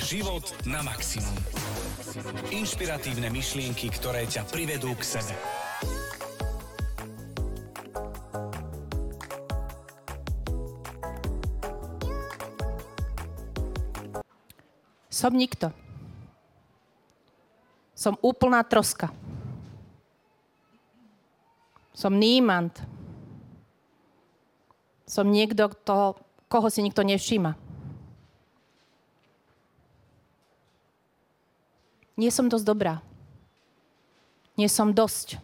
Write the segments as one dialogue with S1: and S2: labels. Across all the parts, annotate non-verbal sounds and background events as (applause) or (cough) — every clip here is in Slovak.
S1: Život na maximum. Inšpiratívne myšlienky, ktoré ťa privedú k sebe.
S2: Som nikto. Som úplná troska. Som nímant. Som niekto, kto, koho si nikto nevšíma. Nie som dosť dobrá. Nie som dosť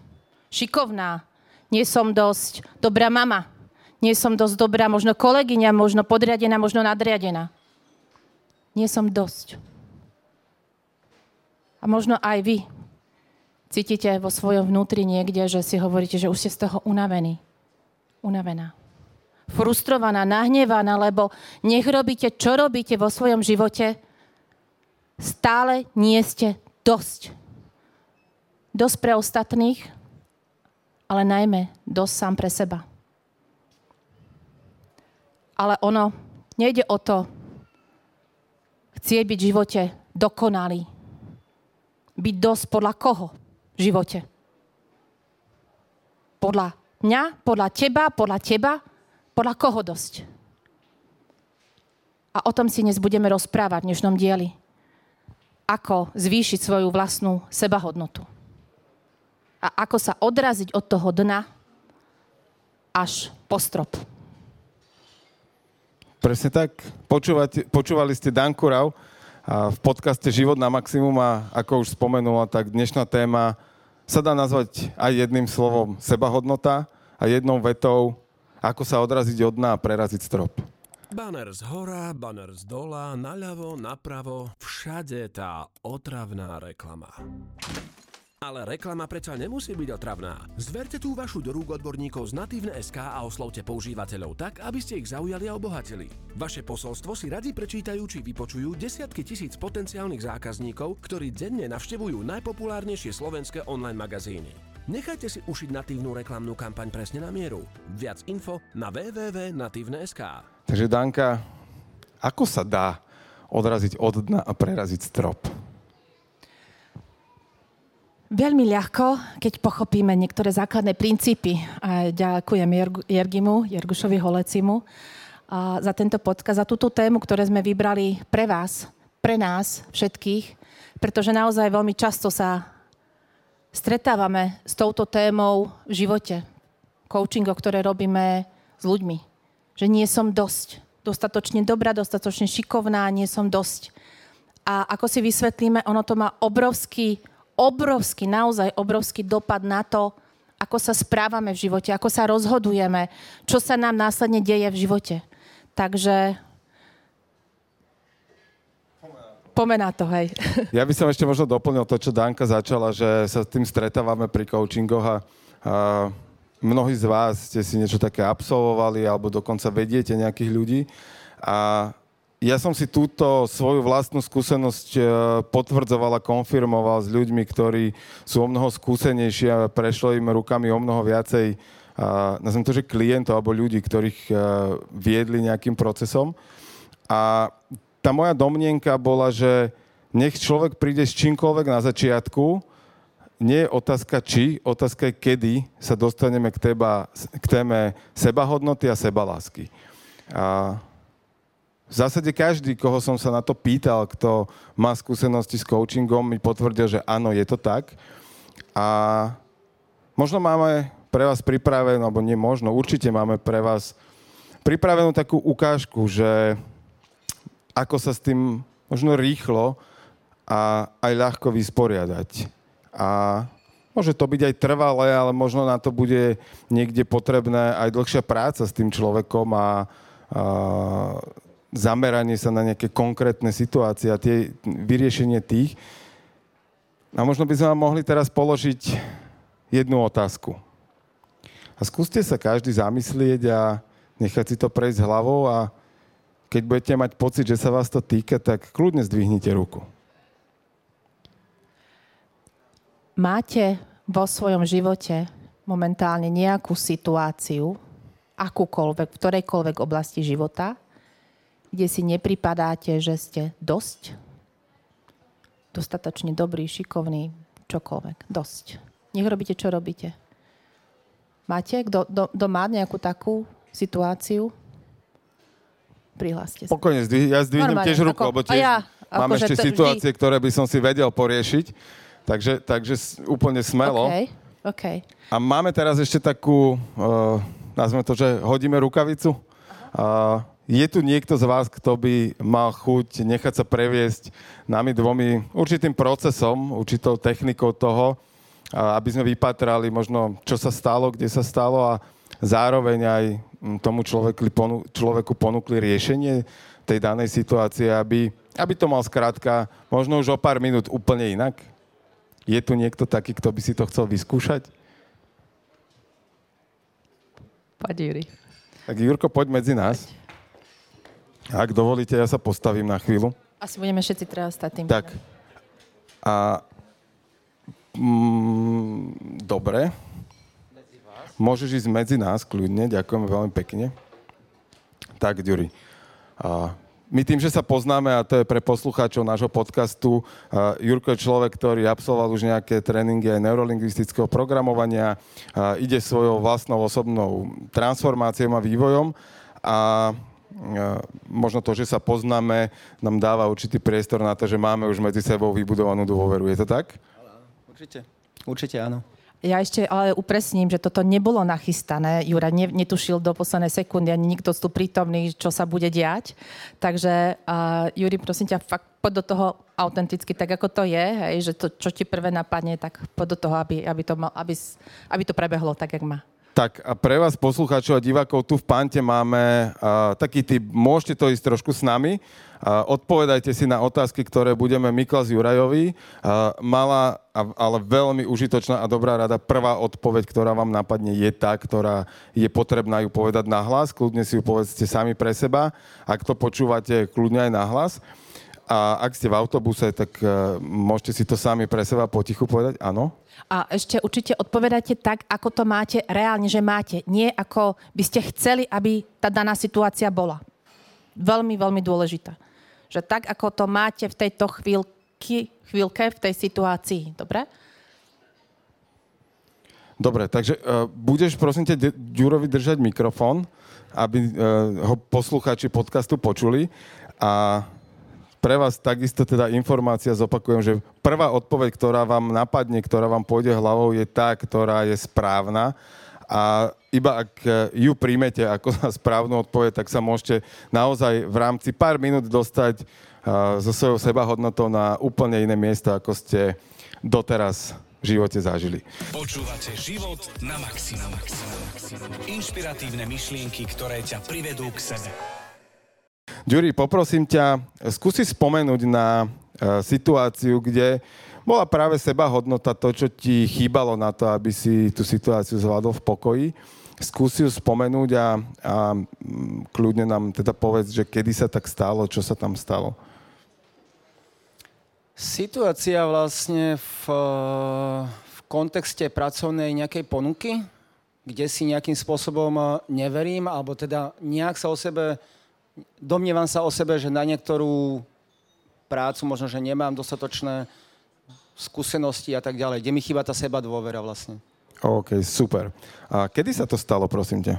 S2: šikovná. Nie som dosť dobrá mama. Nie som dosť dobrá možno kolegyňa, možno podriadená, možno nadriadená nie som dosť. A možno aj vy cítite vo svojom vnútri niekde, že si hovoríte, že už ste z toho unavení. Unavená. Frustrovaná, nahnevaná, lebo nech robíte, čo robíte vo svojom živote, stále nie ste dosť. Dosť pre ostatných, ale najmä dosť sám pre seba. Ale ono, nejde o to, chcieť byť v živote dokonalý. Byť dosť podľa koho v živote? Podľa mňa, podľa teba, podľa teba, podľa koho dosť? A o tom si dnes budeme rozprávať v dnešnom dieli. Ako zvýšiť svoju vlastnú sebahodnotu. A ako sa odraziť od toho dna až po strop.
S3: Presne tak. Počúvate, počúvali ste Danku Rau v podcaste Život na maximum a ako už spomenula, tak dnešná téma sa dá nazvať aj jedným slovom sebahodnota a jednou vetou, ako sa odraziť od dna a preraziť strop.
S4: Banner z hora, banner z dola, naľavo, napravo, všade tá otravná reklama. Ale reklama predsa nemusí byť otravná. Zverte tú vašu do rúk odborníkov z Natívne.sk a oslovte používateľov tak, aby ste ich zaujali a obohatili. Vaše posolstvo si radi prečítajú či vypočujú desiatky tisíc potenciálnych zákazníkov, ktorí denne navštevujú najpopulárnejšie slovenské online magazíny. Nechajte si ušiť natívnu reklamnú kampaň presne na mieru. Viac info na www.natívne.sk
S3: Takže Danka, ako sa dá odraziť od dna a preraziť strop?
S2: Veľmi ľahko, keď pochopíme niektoré základné princípy. A ďakujem Jergimu, Jergušovi Holecimu a za tento podcast, za túto tému, ktoré sme vybrali pre vás, pre nás všetkých, pretože naozaj veľmi často sa stretávame s touto témou v živote. Coaching, ktoré robíme s ľuďmi. Že nie som dosť. Dostatočne dobrá, dostatočne šikovná, nie som dosť. A ako si vysvetlíme, ono to má obrovský obrovský, naozaj obrovský dopad na to, ako sa správame v živote, ako sa rozhodujeme, čo sa nám následne deje v živote. Takže pomená to, hej. (laughs)
S3: Ja by som ešte možno doplnil to, čo Danka začala, že sa s tým stretávame pri coachingoch a, a mnohí z vás ste si niečo také absolvovali alebo dokonca vediete nejakých ľudí a ja som si túto svoju vlastnú skúsenosť e, potvrdzoval a konfirmoval s ľuďmi, ktorí sú o mnoho skúsenejší a prešlo im rukami o mnoho viacej, nazvem to, že klientov alebo ľudí, ktorých e, viedli nejakým procesom. A tá moja domnienka bola, že nech človek príde s čímkoľvek na začiatku, nie je otázka či, otázka je kedy sa dostaneme k, teba, k téme sebahodnoty a sebalásky. A v zásade každý, koho som sa na to pýtal, kto má skúsenosti s coachingom, mi potvrdil, že áno, je to tak. A možno máme pre vás pripravenú, alebo nie možno, určite máme pre vás pripravenú takú ukážku, že ako sa s tým možno rýchlo a aj ľahko vysporiadať. A môže to byť aj trvalé, ale možno na to bude niekde potrebné aj dlhšia práca s tým človekom a, a zameranie sa na nejaké konkrétne situácie a tie, vyriešenie tých. A možno by sme vám mohli teraz položiť jednu otázku. A skúste sa každý zamyslieť a nechať si to prejsť hlavou a keď budete mať pocit, že sa vás to týka, tak kľudne zdvihnite ruku.
S2: Máte vo svojom živote momentálne nejakú situáciu, akúkoľvek, v ktorejkoľvek oblasti života, kde si nepripadáte, že ste dosť, dostatočne dobrý, šikovný, čokoľvek. Dosť. Nech robíte, čo robíte. Máte? Kto, má nejakú takú situáciu? Prihláste sa.
S3: Pokojne, zdvih, ja zdvihnem
S2: Normálne,
S3: tiež ruku,
S2: ako-
S3: lebo tiež
S2: ja,
S3: mám
S2: akože
S3: ešte
S2: to vždy-
S3: situácie, ktoré by som si vedel poriešiť. Takže, takže úplne smelo.
S2: OK, OK.
S3: A máme teraz ešte takú, uh, nazveme to, že hodíme rukavicu. Uh, je tu niekto z vás, kto by mal chuť nechať sa previesť nami dvomi určitým procesom, určitou technikou toho, uh, aby sme vypatrali možno, čo sa stalo, kde sa stalo a zároveň aj mm, tomu človeku, ponu, človeku ponúkli riešenie tej danej situácie, aby, aby to mal skrátka možno už o pár minút úplne inak. Je tu niekto taký, kto by si to chcel vyskúšať?
S2: Poď, Juri.
S3: Tak Jurko, poď medzi nás. Ak dovolíte, ja sa postavím na chvíľu.
S2: Asi budeme všetci teraz stať tým.
S3: Tak. A... Mm, dobre. Môžeš ísť medzi nás, kľudne. Ďakujeme veľmi pekne. Tak, Ďuri. My tým, že sa poznáme, a to je pre poslucháčov nášho podcastu, Jurko je človek, ktorý absolvoval už nejaké tréningy aj neurolingvistického programovania, ide svojou vlastnou osobnou transformáciou a vývojom a možno to, že sa poznáme, nám dáva určitý priestor na to, že máme už medzi sebou vybudovanú dôveru. Je to tak?
S5: Určite. Určite áno.
S2: Ja ešte ale upresním, že toto nebolo nachystané. Jura ne, netušil do poslednej sekundy ani nikto tu prítomný, čo sa bude diať. Takže, uh, Juri, prosím ťa, fakt poď do toho autenticky, tak ako to je, hej, že to, čo ti prvé napadne, tak poď do toho, aby, aby, to, mal, aby, aby to prebehlo tak, jak má.
S3: Tak a pre vás, poslucháčov a divákov, tu v Pante máme uh, taký typ, môžete to ísť trošku s nami, uh, odpovedajte si na otázky, ktoré budeme my klasť Jurajovi. Uh, malá, ale veľmi užitočná a dobrá rada, prvá odpoveď, ktorá vám napadne, je tá, ktorá je potrebná ju povedať na hlas. Kľudne si ju povedzte sami pre seba. Ak to počúvate, kľudne aj na hlas. A ak ste v autobuse, tak uh, môžete si to sami pre seba potichu povedať. Áno?
S2: A ešte určite odpovedajte tak, ako to máte reálne, že máte. Nie ako by ste chceli, aby tá daná situácia bola. Veľmi, veľmi dôležitá. Že tak, ako to máte v tejto chvíľky, chvíľke, v tej situácii. Dobre?
S3: Dobre, takže uh, budeš prosím ťa Ďurovi držať mikrofón, aby uh, ho poslucháči podcastu počuli. A pre vás takisto teda informácia zopakujem, že prvá odpoveď, ktorá vám napadne, ktorá vám pôjde hlavou, je tá, ktorá je správna. A iba ak ju príjmete ako za správnu odpoveď, tak sa môžete naozaj v rámci pár minút dostať so svojou sebahodnotou na úplne iné miesto, ako ste doteraz v živote zažili.
S1: Počúvate život na maximum. Inšpiratívne myšlienky, ktoré ťa privedú k sebe.
S3: Ďuri, poprosím ťa, skúsi spomenúť na e, situáciu, kde bola práve seba hodnota to, čo ti chýbalo na to, aby si tú situáciu zvládol v pokoji. Skúsi ju spomenúť a, a kľudne nám teda povedz, že kedy sa tak stalo, čo sa tam stalo.
S5: Situácia vlastne v, v kontexte pracovnej nejakej ponuky, kde si nejakým spôsobom eh, neverím, alebo teda nejak sa o sebe, domnievam sa o sebe, že na niektorú prácu možno, že nemám dostatočné skúsenosti a tak ďalej, kde mi chýba tá seba dôvera vlastne.
S3: OK, super. A kedy sa to stalo, prosím ťa?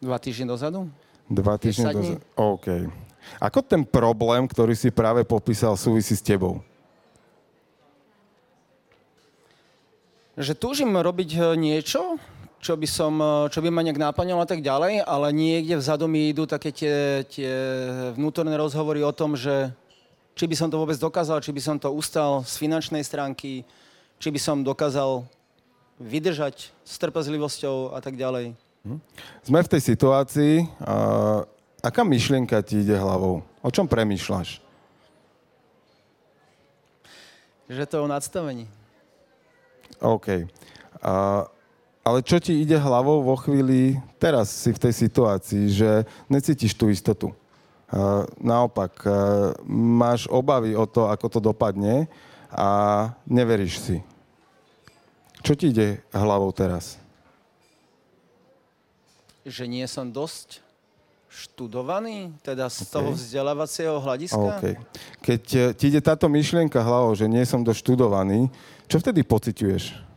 S5: Dva týždne dozadu?
S3: Dva týždne
S5: 10 dní.
S3: dozadu. OK. Ako ten problém, ktorý si práve popísal, súvisí s tebou?
S5: že túžim robiť e, niečo, čo by, som, e, čo by ma nejak náplňalo a tak ďalej, ale niekde vzadu mi idú také tie, tie vnútorné rozhovory o tom, že či by som to vôbec dokázal, či by som to ustal z finančnej stránky, či by som dokázal vydržať s trpezlivosťou a tak ďalej.
S3: Sme v tej situácii. A aká myšlienka ti ide hlavou? O čom premýšľaš?
S5: Že to je o nadstavení.
S3: OK. A, ale čo ti ide hlavou vo chvíli, teraz si v tej situácii, že necítiš tú istotu? A, naopak, a, máš obavy o to, ako to dopadne a neveríš si. Čo ti ide hlavou teraz?
S5: Že nie som dosť študovaný, teda z toho vzdelávacieho hľadiska.
S3: OK. Keď e, ti ide táto myšlienka hlavou, že nie som doštudovaný, čo vtedy pociťuješ?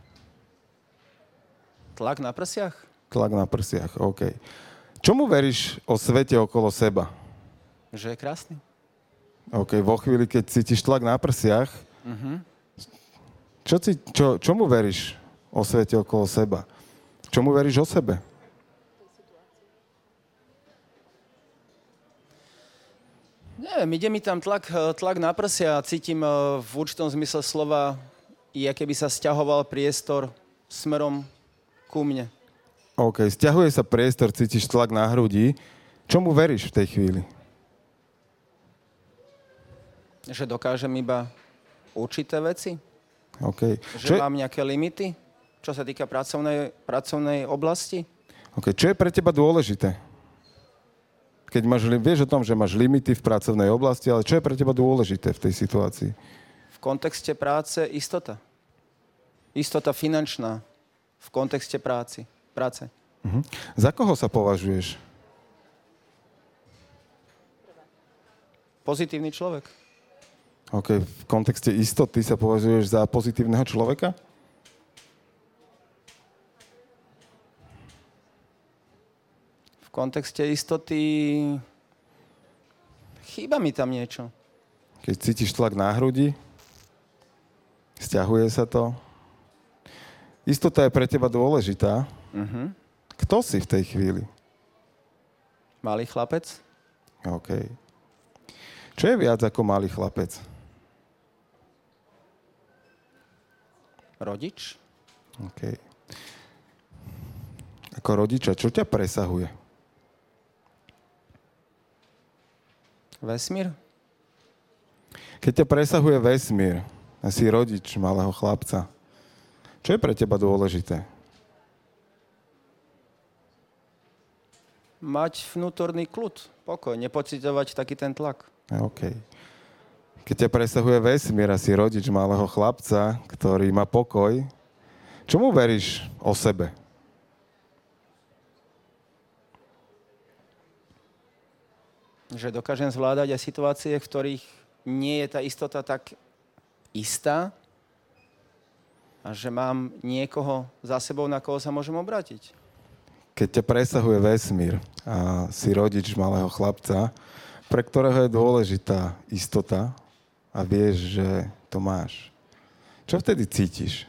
S5: Tlak na prsiach?
S3: Tlak na prsiach, OK. Čomu veríš o svete okolo seba?
S5: Že je krásny.
S3: OK, vo chvíli, keď cítiš tlak na prsiach, čo, ci, čo, čomu veríš o svete okolo seba? Čomu veríš o sebe?
S5: Neviem, ide mi tam tlak, tlak na prsia a cítim eh, v určitom zmysle slova, je keby sa stiahoval priestor smerom ku mne.
S3: OK, stiahuje sa priestor, cítiš tlak na hrudi. Čomu veríš v tej chvíli?
S5: Že dokážem iba určité veci,
S3: OK.
S5: že
S3: Čo je,
S5: mám nejaké limity, čo sa týka pracovnej, pracovnej oblasti.
S3: OK, čo je pre teba dôležité? Keď máš, vieš o tom, že máš limity v pracovnej oblasti, ale čo je pre teba dôležité v tej situácii?
S5: V kontexte práce istota. Istota finančná v kontexte práci, práce.
S3: Mhm. Za koho sa považuješ?
S5: Pozitívny človek.
S3: OK, v kontexte istoty sa považuješ za pozitívneho človeka?
S5: V kontexte istoty chýba mi tam niečo.
S3: Keď cítiš tlak na hrudi, stiahuje sa to. Istota je pre teba dôležitá.
S5: Mhm.
S3: Kto si v tej chvíli?
S5: Malý chlapec?
S3: OK. Čo je viac ako malý chlapec?
S5: Rodič?
S3: OK. Ako rodiča, čo ťa presahuje?
S5: Vesmír?
S3: Keď ťa presahuje vesmír a si rodič malého chlapca, čo je pre teba dôležité?
S5: Mať vnútorný kľud, pokoj, nepocitovať taký ten tlak.
S3: OK. Keď ťa presahuje vesmír a si rodič malého chlapca, ktorý má pokoj, čomu veríš o sebe?
S5: Že dokážem zvládať aj situácie, v ktorých nie je tá istota tak istá a že mám niekoho za sebou, na koho sa môžem obrátiť.
S3: Keď ťa presahuje vesmír a si rodič malého chlapca, pre ktorého je dôležitá istota a vieš, že to máš. Čo vtedy cítiš?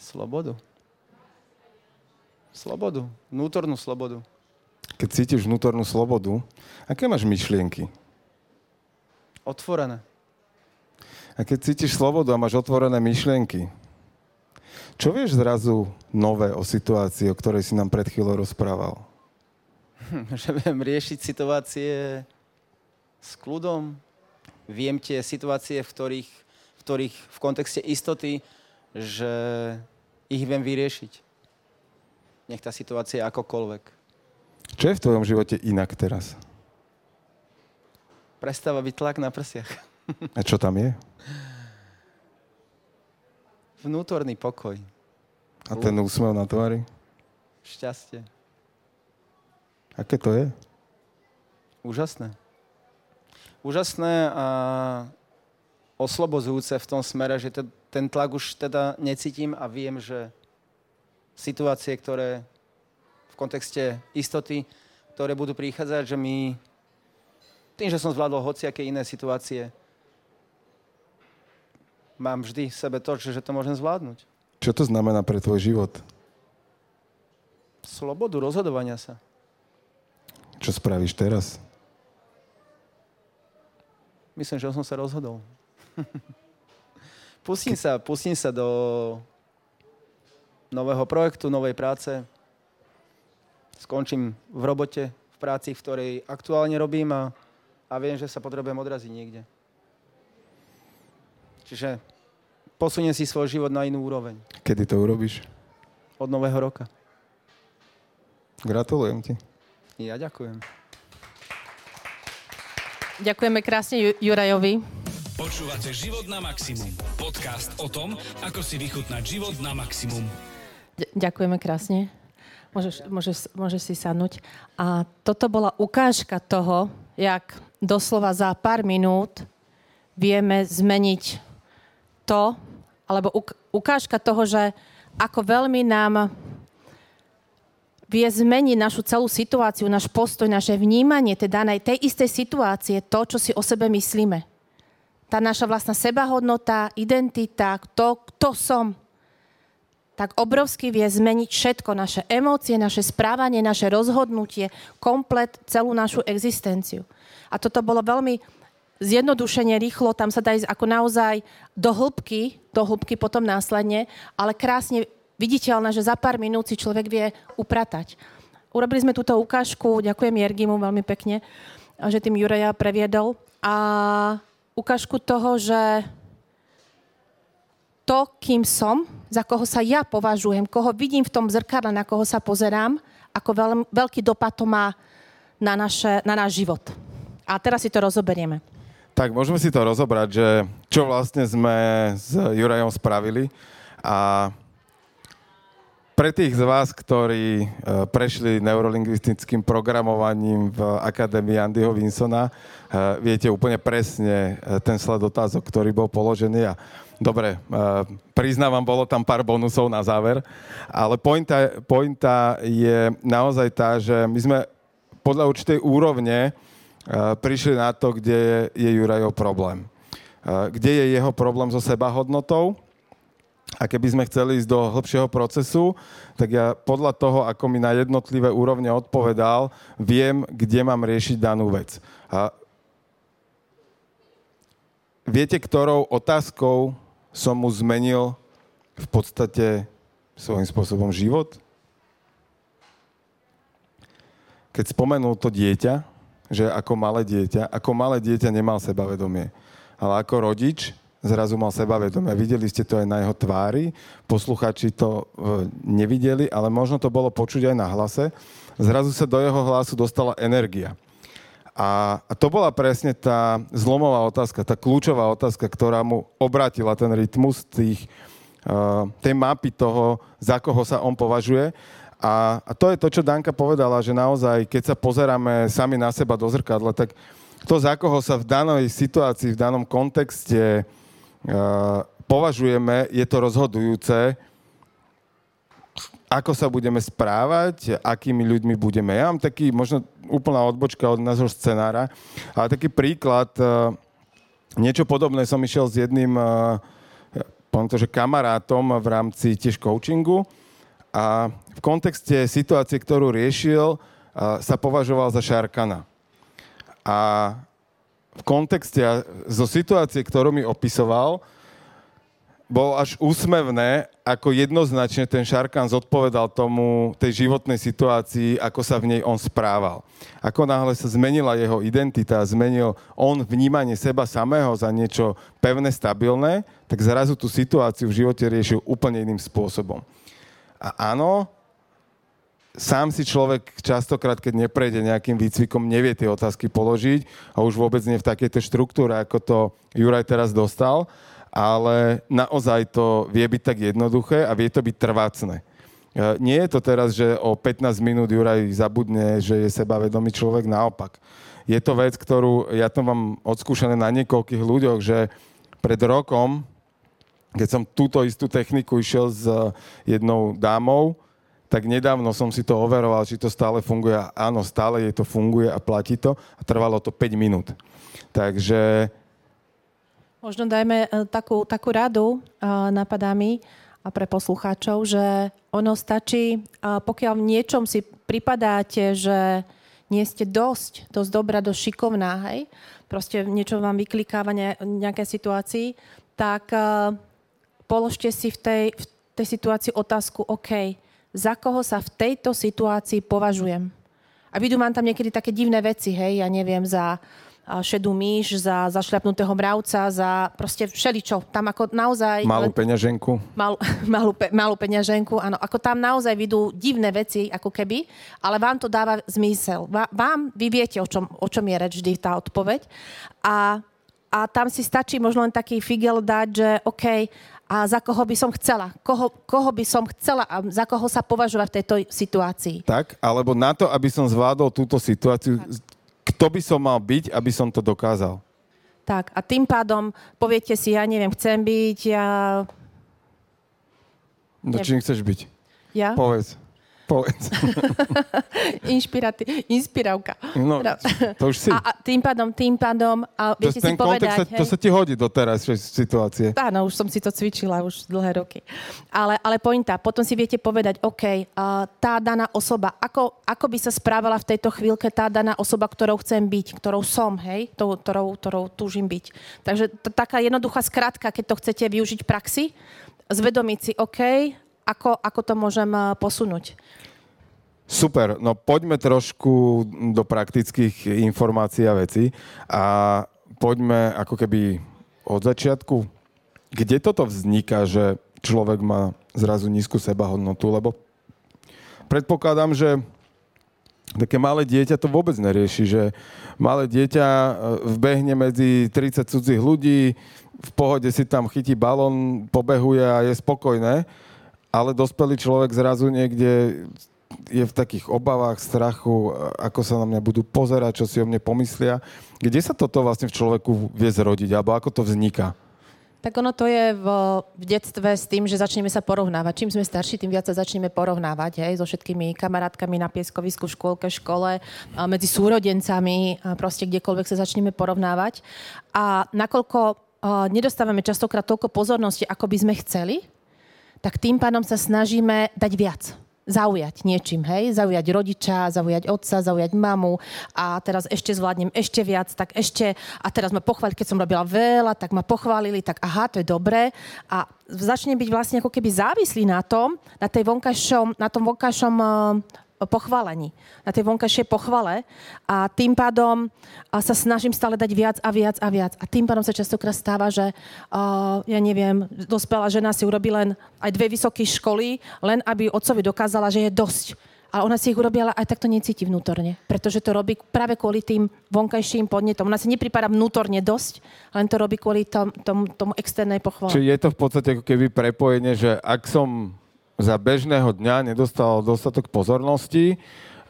S5: Slobodu. Slobodu. Vnútornú slobodu.
S3: Keď cítiš vnútornú slobodu, aké máš myšlienky?
S5: Otvorené.
S3: A keď cítiš slobodu a máš otvorené myšlienky, čo vieš zrazu nové o situácii, o ktorej si nám pred chvíľou rozprával?
S5: že viem riešiť situácie s kľudom. Viem tie situácie, v ktorých, v ktorých v kontexte istoty, že ich viem vyriešiť. Nech tá situácia je akokoľvek.
S3: Čo je v tvojom živote inak teraz?
S5: Prestáva byť tlak na prsiach.
S3: A čo tam je?
S5: Vnútorný pokoj.
S3: A ten úsmev na tvári?
S5: Šťastie.
S3: Aké to je?
S5: Úžasné. Úžasné a oslobozujúce v tom smere, že te, ten tlak už teda necítim a viem, že situácie, ktoré v kontexte istoty, ktoré budú prichádzať, že mi tým, že som zvládol hociaké iné situácie, mám vždy v sebe to, že to môžem zvládnuť.
S3: Čo to znamená pre tvoj život?
S5: Slobodu rozhodovania sa.
S3: Čo spravíš teraz?
S5: Myslím, že som sa rozhodol. (laughs) pustím, sa, pustím sa do nového projektu, novej práce. Skončím v robote, v práci, v ktorej aktuálne robím a, a viem, že sa potrebujem odraziť niekde. Čiže posuniem si svoj život na inú úroveň.
S3: Kedy to urobíš?
S5: Od nového roka.
S3: Gratulujem ti.
S5: Ja ďakujem.
S2: Ďakujeme krásne Ju- Jurajovi.
S1: Počúvate Život na maximum. Podcast o tom, ako si vychutnať život na maximum.
S2: Ďakujeme krásne. Môžeš, môžeš, môžeš si sadnúť. A toto bola ukážka toho, jak doslova za pár minút vieme zmeniť to, alebo ukážka toho, že ako veľmi nám vie zmeniť našu celú situáciu, náš postoj, naše vnímanie tej danej, tej istej situácie, to, čo si o sebe myslíme. Tá naša vlastná sebahodnota, identita, to, kto som tak obrovsky vie zmeniť všetko, naše emócie, naše správanie, naše rozhodnutie, komplet celú našu existenciu. A toto bolo veľmi zjednodušene, rýchlo, tam sa dá ísť ako naozaj do hĺbky, do hĺbky potom následne, ale krásne viditeľné, že za pár minút si človek vie upratať. Urobili sme túto ukážku, ďakujem Jergimu veľmi pekne, že tým Juraja previedol. A ukážku toho, že to, kým som, za koho sa ja považujem, koho vidím v tom zrkadle, na koho sa pozerám, ako veľ, veľký dopad to má na, naše, na náš život. A teraz si to rozoberieme.
S3: Tak môžeme si to rozobrať, že čo vlastne sme s Jurajom spravili a pre tých z vás, ktorí e, prešli neurolingvistickým programovaním v Akadémii Andyho Winsona, e, viete úplne presne e, ten sled otázok, ktorý bol položený a Dobre, priznávam, bolo tam pár bonusov na záver, ale pointa, pointa je naozaj tá, že my sme podľa určitej úrovne prišli na to, kde je, Jurajov problém. Kde je jeho problém so sebahodnotou, a keby sme chceli ísť do hĺbšieho procesu, tak ja podľa toho, ako mi na jednotlivé úrovne odpovedal, viem, kde mám riešiť danú vec. A viete, ktorou otázkou som mu zmenil v podstate svojím spôsobom život? Keď spomenul to dieťa, že ako malé dieťa, ako malé dieťa nemal sebavedomie, ale ako rodič zrazu mal sebavedomie. Videli ste to aj na jeho tvári, posluchači to e, nevideli, ale možno to bolo počuť aj na hlase. Zrazu sa do jeho hlasu dostala energia. A, to bola presne tá zlomová otázka, tá kľúčová otázka, ktorá mu obratila ten rytmus tých, uh, tej mapy toho, za koho sa on považuje. A, to je to, čo Danka povedala, že naozaj, keď sa pozeráme sami na seba do zrkadla, tak to, za koho sa v danej situácii, v danom kontexte uh, považujeme, je to rozhodujúce, ako sa budeme správať, akými ľuďmi budeme. Ja mám taký, možno úplná odbočka od nášho scenára, ale taký príklad, e, niečo podobné som išiel s jedným, e, to, že kamarátom v rámci tiež coachingu a v kontexte situácie, ktorú riešil, e, sa považoval za šarkana. A v kontexte zo situácie, ktorú mi opisoval, bolo až úsmevné, ako jednoznačne ten Šarkan zodpovedal tomu, tej životnej situácii, ako sa v nej on správal. Ako náhle sa zmenila jeho identita, zmenil on vnímanie seba samého za niečo pevné, stabilné, tak zrazu tú situáciu v živote riešil úplne iným spôsobom. A áno, sám si človek častokrát, keď neprejde nejakým výcvikom, nevie tie otázky položiť a už vôbec nie v takejto štruktúre, ako to Juraj teraz dostal ale naozaj to vie byť tak jednoduché a vie to byť trvácne. E, nie je to teraz, že o 15 minút Juraj zabudne, že je sebavedomý človek, naopak. Je to vec, ktorú ja to mám odskúšané na niekoľkých ľuďoch, že pred rokom, keď som túto istú techniku išiel s jednou dámou, tak nedávno som si to overoval, či to stále funguje. Áno, stále jej to funguje a platí to. A trvalo to 5 minút. Takže
S2: Možno dajme e, takú, takú radu, e, napadá mi, a pre poslucháčov, že ono stačí, e, pokiaľ v niečom si pripadáte, že nie ste dosť, dosť dobrá, dosť šikovná, hej? proste niečo vám vyklikáva ne, nejaké situácii, tak položte si v tej, v tej situácii otázku, OK, za koho sa v tejto situácii považujem? A vidú vám tam niekedy také divné veci, hej, ja neviem, za šedú myš, za zašľapnutého mravca, za proste všeličo. Tam ako naozaj...
S3: Malú peňaženku.
S2: Mal, (laughs) malú, pe, malú peňaženku, áno. Ako tam naozaj vidú divné veci, ako keby, ale vám to dáva zmysel. Vám, vy viete, o čom, o čom je reč vždy tá odpoveď. A, a tam si stačí možno len taký figel dať, že OK, a za koho by som chcela. Koho, koho by som chcela a za koho sa považovať v tejto situácii.
S3: Tak, alebo na to, aby som zvládol túto situáciu, kto by som mal byť, aby som to dokázal.
S2: Tak, a tým pádom poviete si, ja neviem, chcem byť, ja...
S3: No čím chceš byť?
S2: Ja?
S3: Povedz. Povedz. (laughs)
S2: Inšpirati- inspiravka.
S3: No, to už si.
S2: A, a tým pádom, tým pádom, a
S3: To,
S2: viete si povedať,
S3: sa, to sa ti hodí do teraz situácie.
S2: Áno, už som si to cvičila už dlhé roky. Ale, ale pointa, potom si viete povedať, OK, uh, tá daná osoba, ako, ako by sa správala v tejto chvíľke tá daná osoba, ktorou chcem byť, ktorou som, hej, tou, ktorou, ktorou túžim byť. Takže to, taká jednoduchá skratka, keď to chcete využiť v praxi, zvedomiť si, OK, ako, ako to môžem uh, posunúť.
S3: Super, no poďme trošku do praktických informácií a vecí a poďme ako keby od začiatku. Kde toto vzniká, že človek má zrazu nízku sebahodnotu, lebo predpokladám, že také malé dieťa to vôbec nerieši, že malé dieťa e, vbehne medzi 30 cudzích ľudí, v pohode si tam chytí balón, pobehuje a je spokojné, ale dospelý človek zrazu niekde je v takých obavách, strachu, ako sa na mňa budú pozerať, čo si o mne pomyslia. Kde sa toto vlastne v človeku vie zrodiť, alebo ako to vzniká?
S2: Tak ono to je v, v detstve s tým, že začneme sa porovnávať. Čím sme starší, tým viac sa začneme porovnávať hej, so všetkými kamarátkami na pieskovisku, v škôlke, škole, medzi súrodencami, proste kdekoľvek sa začneme porovnávať. A nakoľko nedostávame častokrát toľko pozornosti, ako by sme chceli, tak tým pádom sa snažíme dať viac zaujať niečím, hej? Zaujať rodiča, zaujať otca, zaujať mamu a teraz ešte zvládnem ešte viac, tak ešte, a teraz ma pochváliť, keď som robila veľa, tak ma pochválili, tak aha, to je dobré. A začne byť vlastne ako keby závislý na tom, na, tej vonkajšom, na tom vonkajšom pochválení, na tej vonkajšej pochvale a tým pádom sa snažím stále dať viac a viac a viac. A tým pádom sa častokrát stáva, že uh, ja neviem, dospelá žena si urobí len aj dve vysoké školy, len aby otcovi dokázala, že je dosť. Ale ona si ich urobila aj tak necíti vnútorne. Pretože to robí práve kvôli tým vonkajším podnetom. Ona si nepripadá vnútorne dosť, len to robí kvôli tom, tom, tomu externej pochvale.
S3: Čiže je to v podstate ako keby prepojenie, že ak som za bežného dňa nedostal dostatok pozornosti,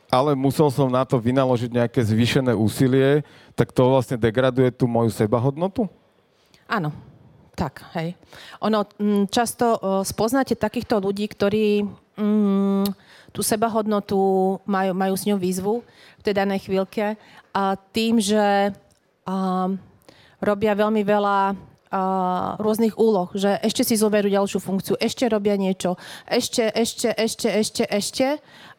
S3: ale musel som na to vynaložiť nejaké zvýšené úsilie, tak to vlastne degraduje tú moju sebahodnotu?
S2: Áno, tak, hej. Ono, m, často spoznáte takýchto ľudí, ktorí m, tú sebahodnotu majú, majú s ňou výzvu v tej danej chvíľke a tým, že a, robia veľmi veľa rôznych úloh, že ešte si zoberú ďalšiu funkciu, ešte robia niečo, ešte, ešte, ešte, ešte, ešte.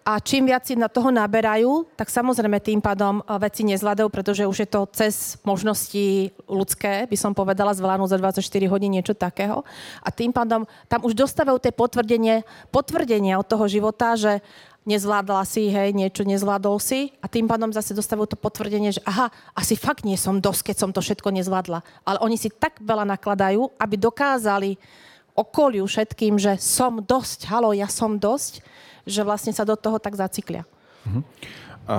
S2: A čím viac si na toho naberajú, tak samozrejme tým pádom veci nezvládajú, pretože už je to cez možnosti ľudské, by som povedala, zvládnuť za 24 hodín niečo takého. A tým pádom tam už dostávajú tie potvrdenie, potvrdenie od toho života, že nezvládla si, hej, niečo nezvládol si a tým pádom zase dostávajú to potvrdenie, že aha, asi fakt nie som dosť, keď som to všetko nezvládla. Ale oni si tak veľa nakladajú, aby dokázali okoliu všetkým, že som dosť, halo, ja som dosť, že vlastne sa do toho tak zaciklia. Uh-huh.
S3: A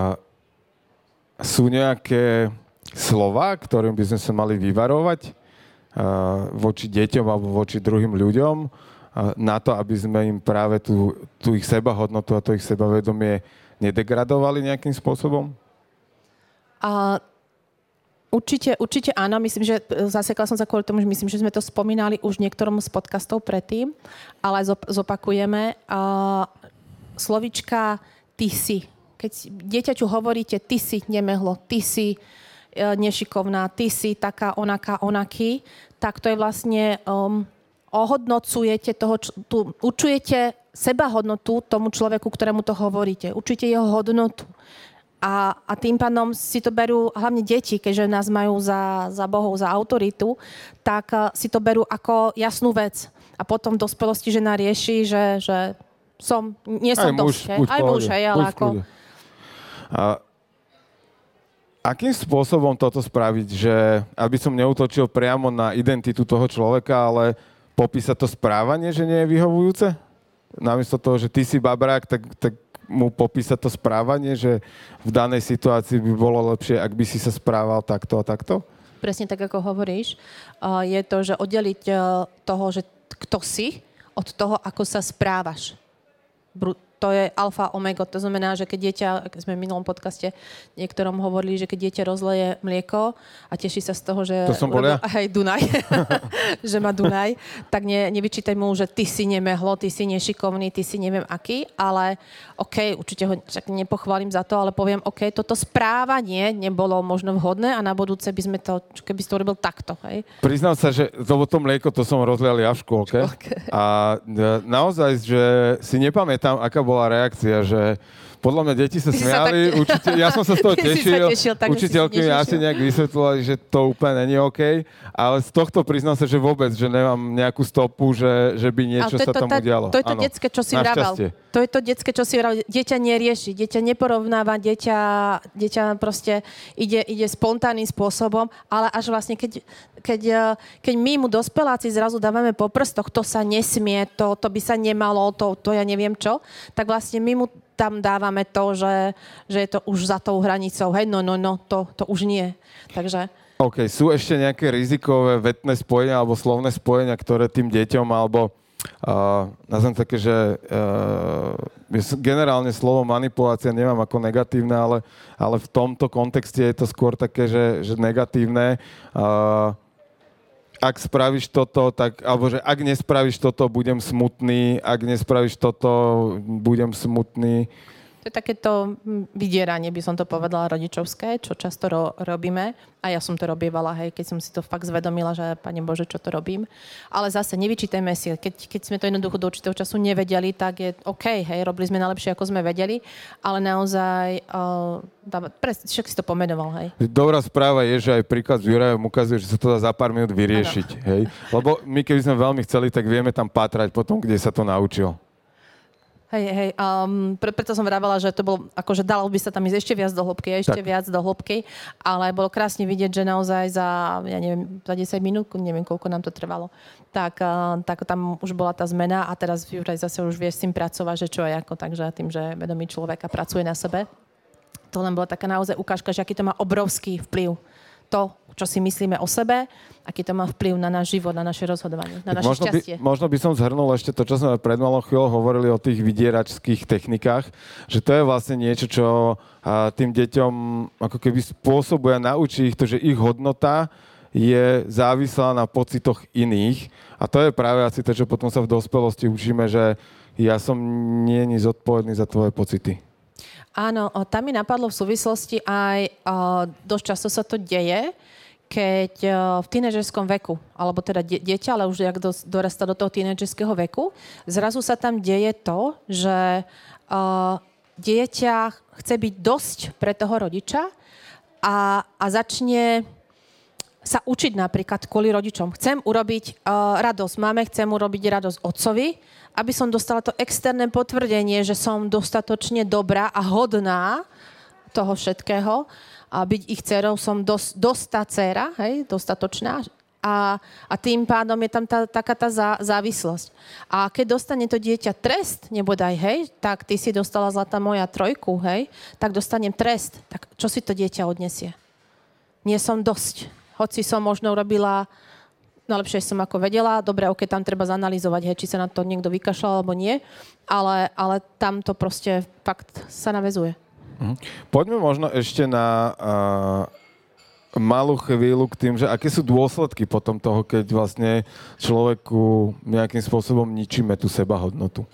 S3: sú nejaké slova, ktorým by sme sa mali vyvarovať uh, voči deťom alebo voči druhým ľuďom, na to, aby sme im práve tú, tú ich sebahodnotu a to ich sebavedomie nedegradovali nejakým spôsobom?
S2: A Určite, určite áno. Myslím, že zasekla som sa kvôli tomu, že myslím, že sme to spomínali už niektorom z podcastov predtým, ale zopakujeme. Uh, slovička ty si. Keď dieťaťu hovoríte ty si nemehlo, ty si uh, nešikovná, ty si taká, onaká, onaký, tak to je vlastne um, ohodnocujete toho, tu, učujete sebahodnotu tomu človeku, ktorému to hovoríte. Učíte jeho hodnotu. A, a tým pádom si to berú hlavne deti, keďže nás majú za, za bohov, za autoritu, tak uh, si to berú ako jasnú vec. A potom v dospelosti žena rieši, že, že som, nie som
S3: aj
S2: dosť. Aj muž, hej, ale ako...
S3: A, akým spôsobom toto spraviť, že aby som neutočil priamo na identitu toho človeka, ale popísať to správanie, že nie je vyhovujúce? Namiesto toho, že ty si babrák, tak, tak mu popísať to správanie, že v danej situácii by bolo lepšie, ak by si sa správal takto a takto?
S2: Presne tak, ako hovoríš. Je to, že oddeliť toho, že kto si od toho, ako sa správaš. To je alfa omega. To znamená, že keď dieťa, keď sme v minulom podcaste niektorom hovorili, že keď dieťa rozleje mlieko a teší sa z toho, že...
S3: To som bol ja.
S2: Hej, Dunaj. (laughs) (laughs) že má Dunaj. Tak ne, nevyčítaj mu, že ty si nemehlo, ty si nešikovný, ty si neviem aký, ale OK, určite ho však nepochválim za to, ale poviem, OK, toto správanie nebolo možno vhodné a na budúce by sme to, keby si to urobil takto, hej.
S3: Priznám sa, že to, to mlieko to som rozlial ja v škôlke.
S2: škôlke.
S3: A e, naozaj, že si nepamätám, aká bola reakcia, že podľa mňa deti sa
S2: Ty
S3: smiali,
S2: tak-
S3: určite, ja som sa z toho (laughs) tešil,
S2: tešil, tak,
S3: učiteľky mi asi nejak vysvetlila, že to úplne není OK, ale z tohto priznám sa, že vôbec, že nemám nejakú stopu, že, že by niečo
S2: Ale
S3: sa tam
S2: tá-
S3: udialo.
S2: To je to detské, čo si.
S3: Našťastie.
S2: To je to detské, čo si vravel. Dieťa nerieši, dieťa neporovnáva, dieťa, dieťa proste ide, ide spontánnym spôsobom, ale až vlastne, keď, keď, eh, keď my mu dospeláci zrazu dávame po prstoch, to sa nesmie, to, to by sa nemalo, to, to ja neviem čo, tak vlastne my mu tam dávame to, že, že je to už za tou hranicou. Hej, no, no, no, to, to už nie. Takže...
S3: OK, sú ešte nejaké rizikové vetné spojenia alebo slovné spojenia, ktoré tým deťom alebo uh, nazvem také, že uh, generálne slovo manipulácia nemám ako negatívne, ale, ale v tomto kontexte je to skôr také, že, že negatívne. Uh, ak spravíš toto, tak, alebo že ak nespravíš toto, budem smutný, ak nespravíš toto, budem smutný.
S2: To je takéto mm, vydieranie, by som to povedala, rodičovské, čo často ro- robíme. A ja som to robievala, hej, keď som si to fakt zvedomila, že Pane Bože, čo to robím. Ale zase nevyčítajme si, keď, keď sme to jednoducho do určitého času nevedeli, tak je OK, hej, robili sme najlepšie, ako sme vedeli, ale naozaj, uh, dáva, pres, však si to pomenoval, hej.
S3: Dobrá správa je, že aj príklad s Jurajom ukazuje, že sa to dá za pár minút vyriešiť. Hej? Lebo my, keby sme veľmi chceli, tak vieme tam patrať potom, kde sa to naučil.
S2: Hej, hej, um, pre, preto som vravela, že to bol, akože dalo by sa tam ísť ešte viac do hĺbky, ešte
S3: Tak.
S2: viac do hĺbky, ale bolo krásne vidieť, že naozaj za, ja neviem, za 10 minút, neviem, koľko nám to trvalo, tak, uh, tak tam už bola tá zmena a teraz Juraj zase už vie s tým pracovať, že čo a ako, takže tým, že vedomý človeka pracuje na sebe, to len bola taká naozaj ukážka, že aký to má obrovský vplyv. To, čo si myslíme o sebe, aký to má vplyv na náš život, na naše rozhodovanie, na naše
S3: možno, by,
S2: šťastie.
S3: možno by som zhrnul ešte to, čo sme pred malou chvíľou hovorili o tých vydieračských technikách, že to je vlastne niečo, čo a, tým deťom ako keby spôsobuje a naučí ich to, že ich hodnota je závislá na pocitoch iných. A to je práve asi to, čo potom sa v dospelosti učíme, že ja som nie ni zodpovedný za tvoje pocity.
S2: Áno, tam mi napadlo v súvislosti aj, o, dosť často sa to deje, keď o, v tínežerskom veku, alebo teda dieťa, ale už jak dos- dorastá do toho tínežerského veku, zrazu sa tam deje to, že o, dieťa chce byť dosť pre toho rodiča a, a začne sa učiť napríklad kvôli rodičom. Chcem urobiť uh, radosť mame, chcem urobiť radosť otcovi, aby som dostala to externé potvrdenie, že som dostatočne dobrá a hodná toho všetkého a byť ich dcerou som dos, dostá dcera, hej, dostatočná a, a tým pádom je tam tá, taká tá zá, závislosť. A keď dostane to dieťa trest, nebodaj, hej, tak ty si dostala zlatá moja trojku, hej, tak dostanem trest. Tak čo si to dieťa odnesie? nie som dosť. Hoci som možno robila najlepšie som ako vedela, dobre, ok, tam treba zanalizovať, hej, či sa na to niekto vykašľal alebo nie, ale, ale tam to proste fakt sa navezuje.
S3: Poďme možno ešte na uh, malú chvíľu k tým, že aké sú dôsledky potom toho, keď vlastne človeku nejakým spôsobom ničíme tú sebahodnotu.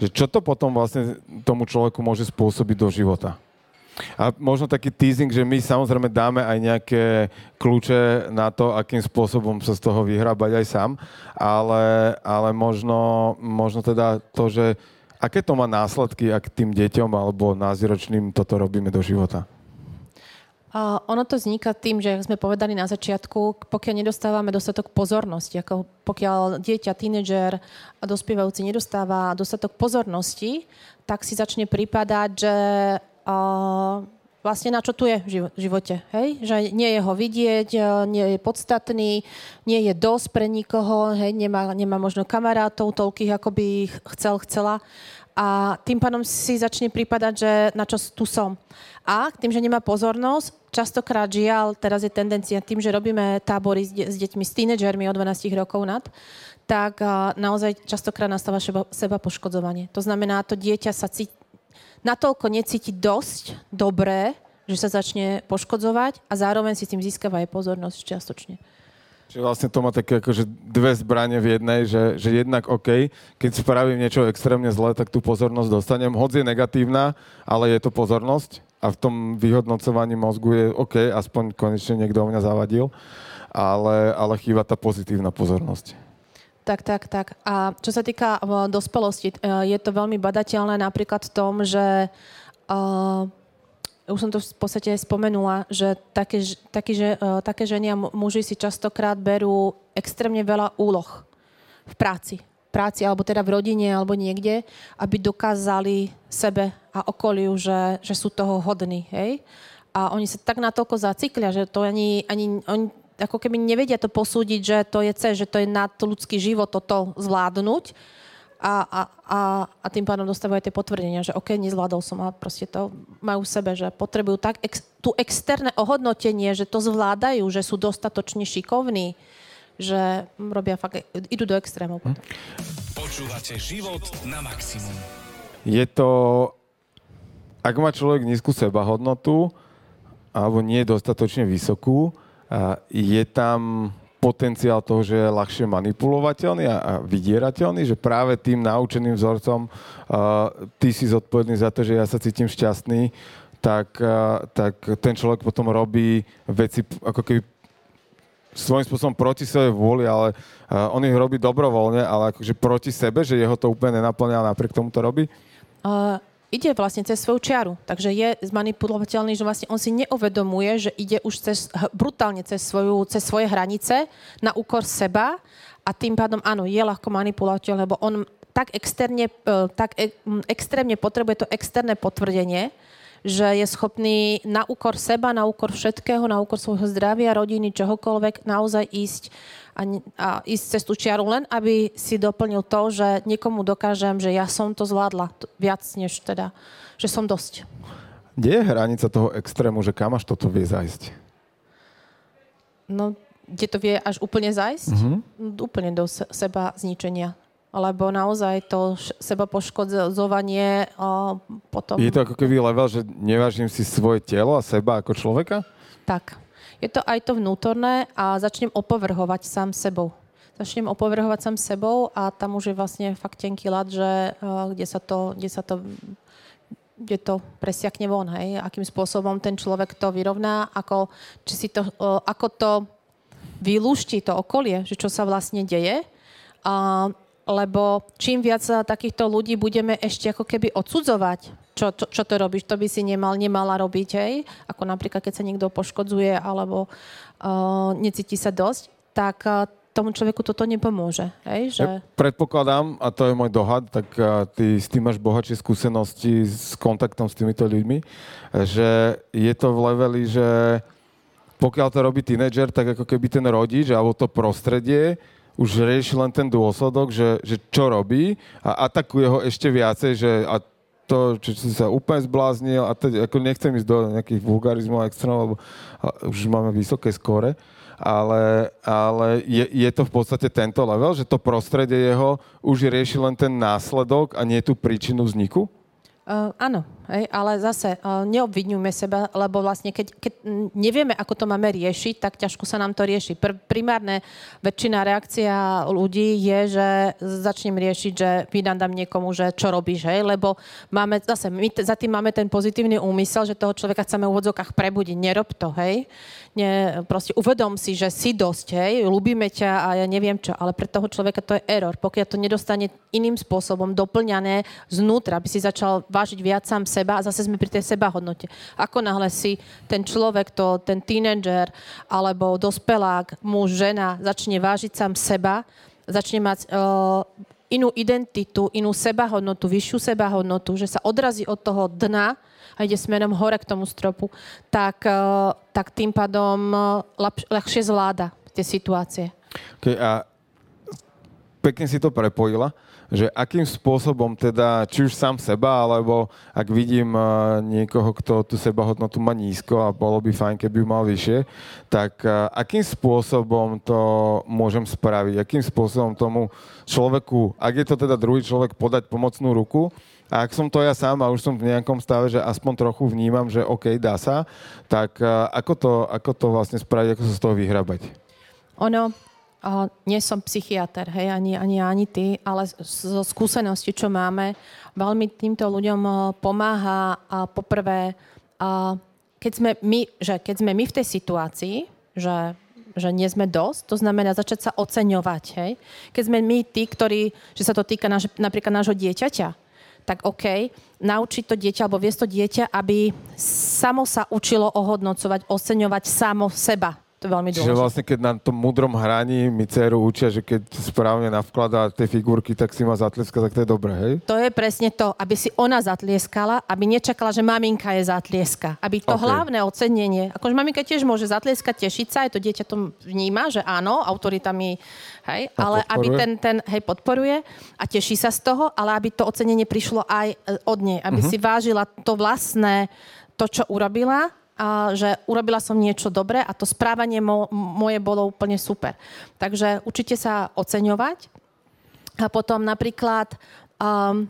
S3: Že čo to potom vlastne tomu človeku môže spôsobiť do života? A možno taký teasing, že my samozrejme dáme aj nejaké kľúče na to, akým spôsobom sa z toho vyhrábať aj sám, ale, ale možno, možno teda to, že aké to má následky, ak tým deťom alebo náziročným toto robíme do života?
S2: Ono to vzniká tým, že sme povedali na začiatku, pokiaľ nedostávame dostatok pozornosti, ako pokiaľ dieťa, tínedžer a dospievajúci nedostáva dostatok pozornosti, tak si začne pripadať, že vlastne na čo tu je v živo- živote. Hej? Že nie je ho vidieť, uh, nie je podstatný, nie je dosť pre nikoho, hej? Nemá, nemá možno kamarátov toľkých, ako by ich chcel, chcela. a tým pádom si začne prípadať, že na čo tu som. A tým, že nemá pozornosť, častokrát žiaľ, teraz je tendencia tým, že robíme tábory s, de- s deťmi, s tínedžermi od 12 rokov nad, tak a, naozaj častokrát nastáva seba, seba poškodzovanie. To znamená, to dieťa sa cíti, natoľko necíti dosť dobré, že sa začne poškodzovať a zároveň si tým získava aj pozornosť čiastočne.
S3: Čiže vlastne to má také akože dve zbranie v jednej, že, že jednak OK, keď spravím niečo extrémne zlé, tak tú pozornosť dostanem. Hoď je negatívna, ale je to pozornosť a v tom vyhodnocovaní mozgu je OK, aspoň konečne niekto o mňa zavadil, ale, ale chýba tá pozitívna pozornosť.
S2: Tak, tak, tak. A čo sa týka uh, dospelosti, uh, je to veľmi badateľné napríklad v tom, že uh, už som to v podstate spomenula, že také, také, že, uh, také ženy a muži si častokrát berú extrémne veľa úloh v práci. práci, alebo teda v rodine, alebo niekde, aby dokázali sebe a okoliu, že, že sú toho hodní. Hej? A oni sa tak natoľko zaciklia, že to ani, ani oni ako keby nevedia to posúdiť, že to je C, že to je nad ľudský život toto zvládnuť a, a, a, a tým pádom dostávajú tie potvrdenia, že OK, nezvládol som a proste to majú v sebe, že potrebujú tak ex, tú externé ohodnotenie, že to zvládajú, že sú dostatočne šikovní, že robia fakt, idú do extrémov. Hm.
S1: Počúvate život na maximum.
S3: Je to, ak má človek nízku sebahodnotu, alebo nie je dostatočne vysokú, je tam potenciál toho, že je ľahšie manipulovateľný a, vydierateľný, že práve tým naučeným vzorcom ty si zodpovedný za to, že ja sa cítim šťastný, tak, tak ten človek potom robí veci ako keby svojím spôsobom proti svojej vôli, ale uh, on ich robí dobrovoľne, ale akože proti sebe, že jeho to úplne nenaplňa a napriek tomu to robí?
S2: Uh, ide vlastne cez svoju čiaru. Takže je zmanipulovateľný, že vlastne on si neuvedomuje, že ide už cez, brutálne cez, svoju, cez svoje hranice na úkor seba a tým pádom áno, je ľahko manipulovateľ, lebo on tak, externe, e, tak e, extrémne potrebuje to externé potvrdenie, že je schopný na úkor seba, na úkor všetkého, na úkor svojho zdravia, rodiny, čohokoľvek, naozaj ísť a, a ísť cez tú čiaru len, aby si doplnil to, že niekomu dokážem, že ja som to zvládla viac, než teda, že som dosť.
S3: Kde je hranica toho extrému, že kam až toto vie zajsť?
S2: No, kde to vie až úplne zajsť? Mm-hmm. Úplne do seba zničenia. Lebo naozaj to seba poškodzovanie a potom...
S3: Je to ako keby level, že nevážim si svoje telo a seba ako človeka?
S2: Tak je to aj to vnútorné a začnem opovrhovať sám sebou. Začnem opovrhovať sám sebou a tam už je vlastne fakt tenký lat, že uh, kde sa to, kde sa to kde to presiakne von, hej, akým spôsobom ten človek to vyrovná, ako, či si to, uh, ako to vylúšti to okolie, že čo sa vlastne deje. Uh, lebo čím viac takýchto ľudí budeme ešte ako keby odsudzovať, čo, čo, čo to robíš, to by si nemal, nemala robiť, hej? Ako napríklad, keď sa niekto poškodzuje alebo uh, necíti sa dosť, tak uh, tomu človeku toto nepomôže. Hej? Že... Ja
S3: predpokladám, a to je môj dohad, tak uh, ty s tým máš bohatšie skúsenosti s kontaktom s týmito ľuďmi, že je to v leveli, že pokiaľ to robí tínedžer, tak ako keby ten rodič alebo to prostredie už rieši len ten dôsledok, že, že čo robí a atakuje ho ešte viacej, že a to, či si sa úplne zbláznil a teď, ako nechcem ísť do nejakých vulgarizmov extrémov, lebo už máme vysoké skóre, ale, ale je, je to v podstate tento level, že to prostredie jeho už rieši len ten následok a nie tú príčinu vzniku?
S2: Uh, áno, hej, ale zase uh, neobvinujme seba, lebo vlastne keď, keď nevieme, ako to máme riešiť, tak ťažko sa nám to rieši. Pr- primárne väčšina reakcia ľudí je, že začnem riešiť, že vydám niekomu, že čo robíš, hej, lebo máme, zase my t- za tým máme ten pozitívny úmysel, že toho človeka chceme v úvodzokách prebudiť. Nerob to, hej. Nie, proste uvedom si, že si dosť, hej, ľúbime ťa a ja neviem čo, ale pre toho človeka to je error. Pokiaľ to nedostane iným spôsobom doplňané znútra, aby si začal vážiť viac sám seba a zase sme pri tej sebahodnote. Ako náhle si ten človek, to, ten tínedžer alebo dospelák, muž, žena začne vážiť sám seba, začne mať uh, inú identitu, inú sebahodnotu, vyššiu sebahodnotu, že sa odrazí od toho dna a ide smerom hore k tomu stropu, tak, uh, tak tým pádom uh, ľahšie zvláda tie situácie.
S3: Okay, a pekne si to prepojila že akým spôsobom teda, či už sám seba, alebo ak vidím eh, niekoho, kto tú sebahodnotu má nízko a bolo by fajn, keby ju mal vyššie, tak eh, akým spôsobom to môžem spraviť, akým spôsobom tomu človeku, ak je to teda druhý človek, podať pomocnú ruku, a ak som to ja sám a už som v nejakom stave, že aspoň trochu vnímam, že OK, dá sa, tak eh, ako to, ako to vlastne spraviť, ako sa z toho vyhrabať?
S2: Ono, nie som psychiatr, hej, ani, ani, ani ty, ale zo skúsenosti, čo máme, veľmi týmto ľuďom uh, pomáha uh, poprvé, uh, keď sme my, že keď sme my v tej situácii, že že nie sme dosť, to znamená začať sa oceňovať. Hej? Keď sme my tí, ktorí, že sa to týka naš, napríklad nášho dieťaťa, tak OK, naučiť to dieťa alebo viesť to dieťa, aby samo sa učilo ohodnocovať, oceňovať samo seba. To je veľmi dôležité.
S3: Čiže vlastne, keď na tom múdrom hraní mi dceru učia, že keď správne navkladá tie figurky, tak si ma zatlieska, tak to je dobré, hej?
S2: To je presne to, aby si ona zatlieskala, aby nečakala, že maminka je zatlieska. Aby to
S3: OK.
S2: hlavné ocenenie, akože maminka tiež môže zatlieskať, tešiť sa, aj to dieťa to vníma, že áno, autorita mi, hej,
S3: A
S2: ale aby
S3: podporuje.
S2: ten, ten, hej, podporuje a teší sa z toho, ale aby to ocenenie prišlo aj od nej, aby
S3: Mhm.
S2: si vážila to vlastné, to, čo urobila, že urobila som niečo dobré a to správanie mo- moje bolo úplne super. Takže učite sa oceňovať a potom napríklad um,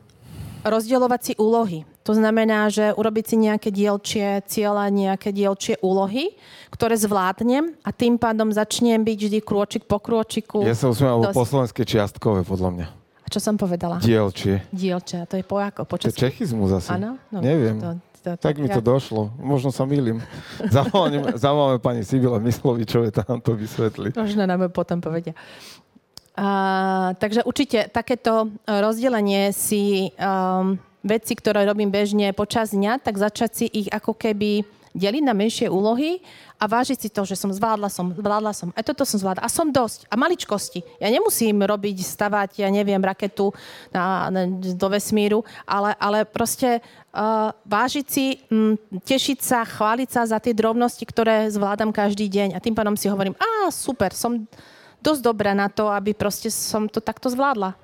S2: rozdielovať si úlohy. To znamená, že urobiť si nejaké dielčie cieľa, nejaké dielčie úlohy, ktoré zvládnem a tým pádom začnem byť vždy krôčik po krôčiku.
S3: Ja sa usmiem, alebo
S2: Dosť.
S3: po slovenské čiastkové, podľa mňa.
S2: A čo som povedala?
S3: Dielčie.
S2: Dielčie, to je po ako? Po
S3: To je
S2: česky?
S3: čechizmus asi.
S2: Áno? No,
S3: Neviem.
S2: To, to,
S3: Tak mi to
S2: ja-
S3: došlo. Možno sa mýlim. (laughs) Zavoláme, zavoláme pani Sibila Myslovičové, tam to vysvetlí.
S2: Možno nám potom povedia. A, takže určite takéto rozdelenie si um, veci, ktoré robím bežne počas dňa, tak začať si ich ako keby deliť na menšie úlohy a vážiť si to, že som zvládla som, zvládla som, aj toto som zvládla. A som dosť. A maličkosti. Ja nemusím robiť, stavať, ja neviem, raketu na, na, do vesmíru, ale, ale proste uh, vážiť si, m, tešiť sa, chváliť sa za tie drobnosti, ktoré zvládam každý deň. A tým pádom si hovorím, a super, som dosť dobrá na to, aby proste som to takto zvládla.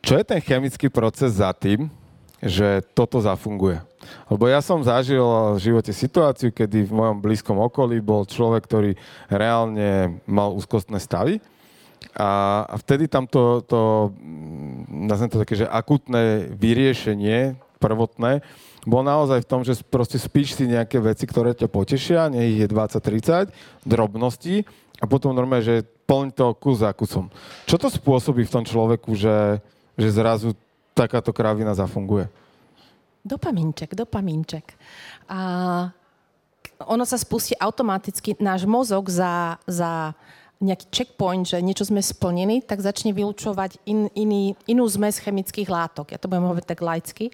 S3: Čo je ten chemický proces za tým, že toto zafunguje? Lebo ja som zažil v živote situáciu, kedy v mojom blízkom okolí bol človek, ktorý reálne mal úzkostné stavy a a vtedy tam to, to mm, nazvem to také, že akutné vyriešenie prvotné bolo naozaj v tom, že proste spíš si nejaké veci, ktoré ťa potešia, nech ich je 20-30, drobnosti a potom normálne, že plň to kus za kusom. Čo to spôsobí v tom človeku, že, že zrazu takáto kravina zafunguje?
S2: Dopamínček, dopamínček. A ono sa spustí automaticky, náš mozog za, za nejaký checkpoint, že niečo sme splnili, tak začne vylúčovať in, iný, inú zmes chemických látok. Ja to budem hovoriť tak laicky,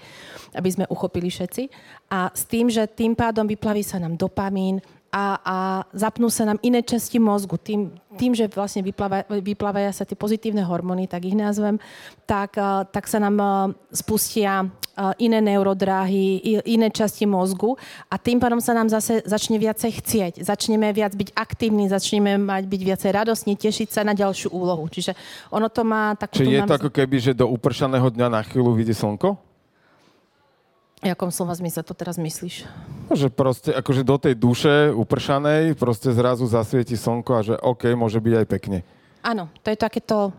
S2: aby sme uchopili všetci. A s tým, že tým pádom vyplaví sa nám dopamín a, a zapnú sa nám iné časti mozgu. Tým, tým že vlastne vypláva, vyplávajú sa tie pozitívne hormóny, tak ich nazvem, tak, eh, tak sa nám eh, spustia eh, iné neurodráhy, iné časti mozgu a tým pádom sa nám zase začne viacej chcieť. Začneme viac byť aktívni, začneme mať byť viacej radostní, tešiť sa na ďalšiu úlohu. Čiže ono to má takú...
S3: Čiže je
S2: nám-
S3: to ako keby, že do upršaného dňa na chvíľu vidí slnko?
S2: Jakom slova zmysle to teraz myslíš?
S3: No, Že proste akože do tej duše upršanej proste zrazu zasvieti slnko a že OK, môže byť aj pekne.
S2: Áno, to je takéto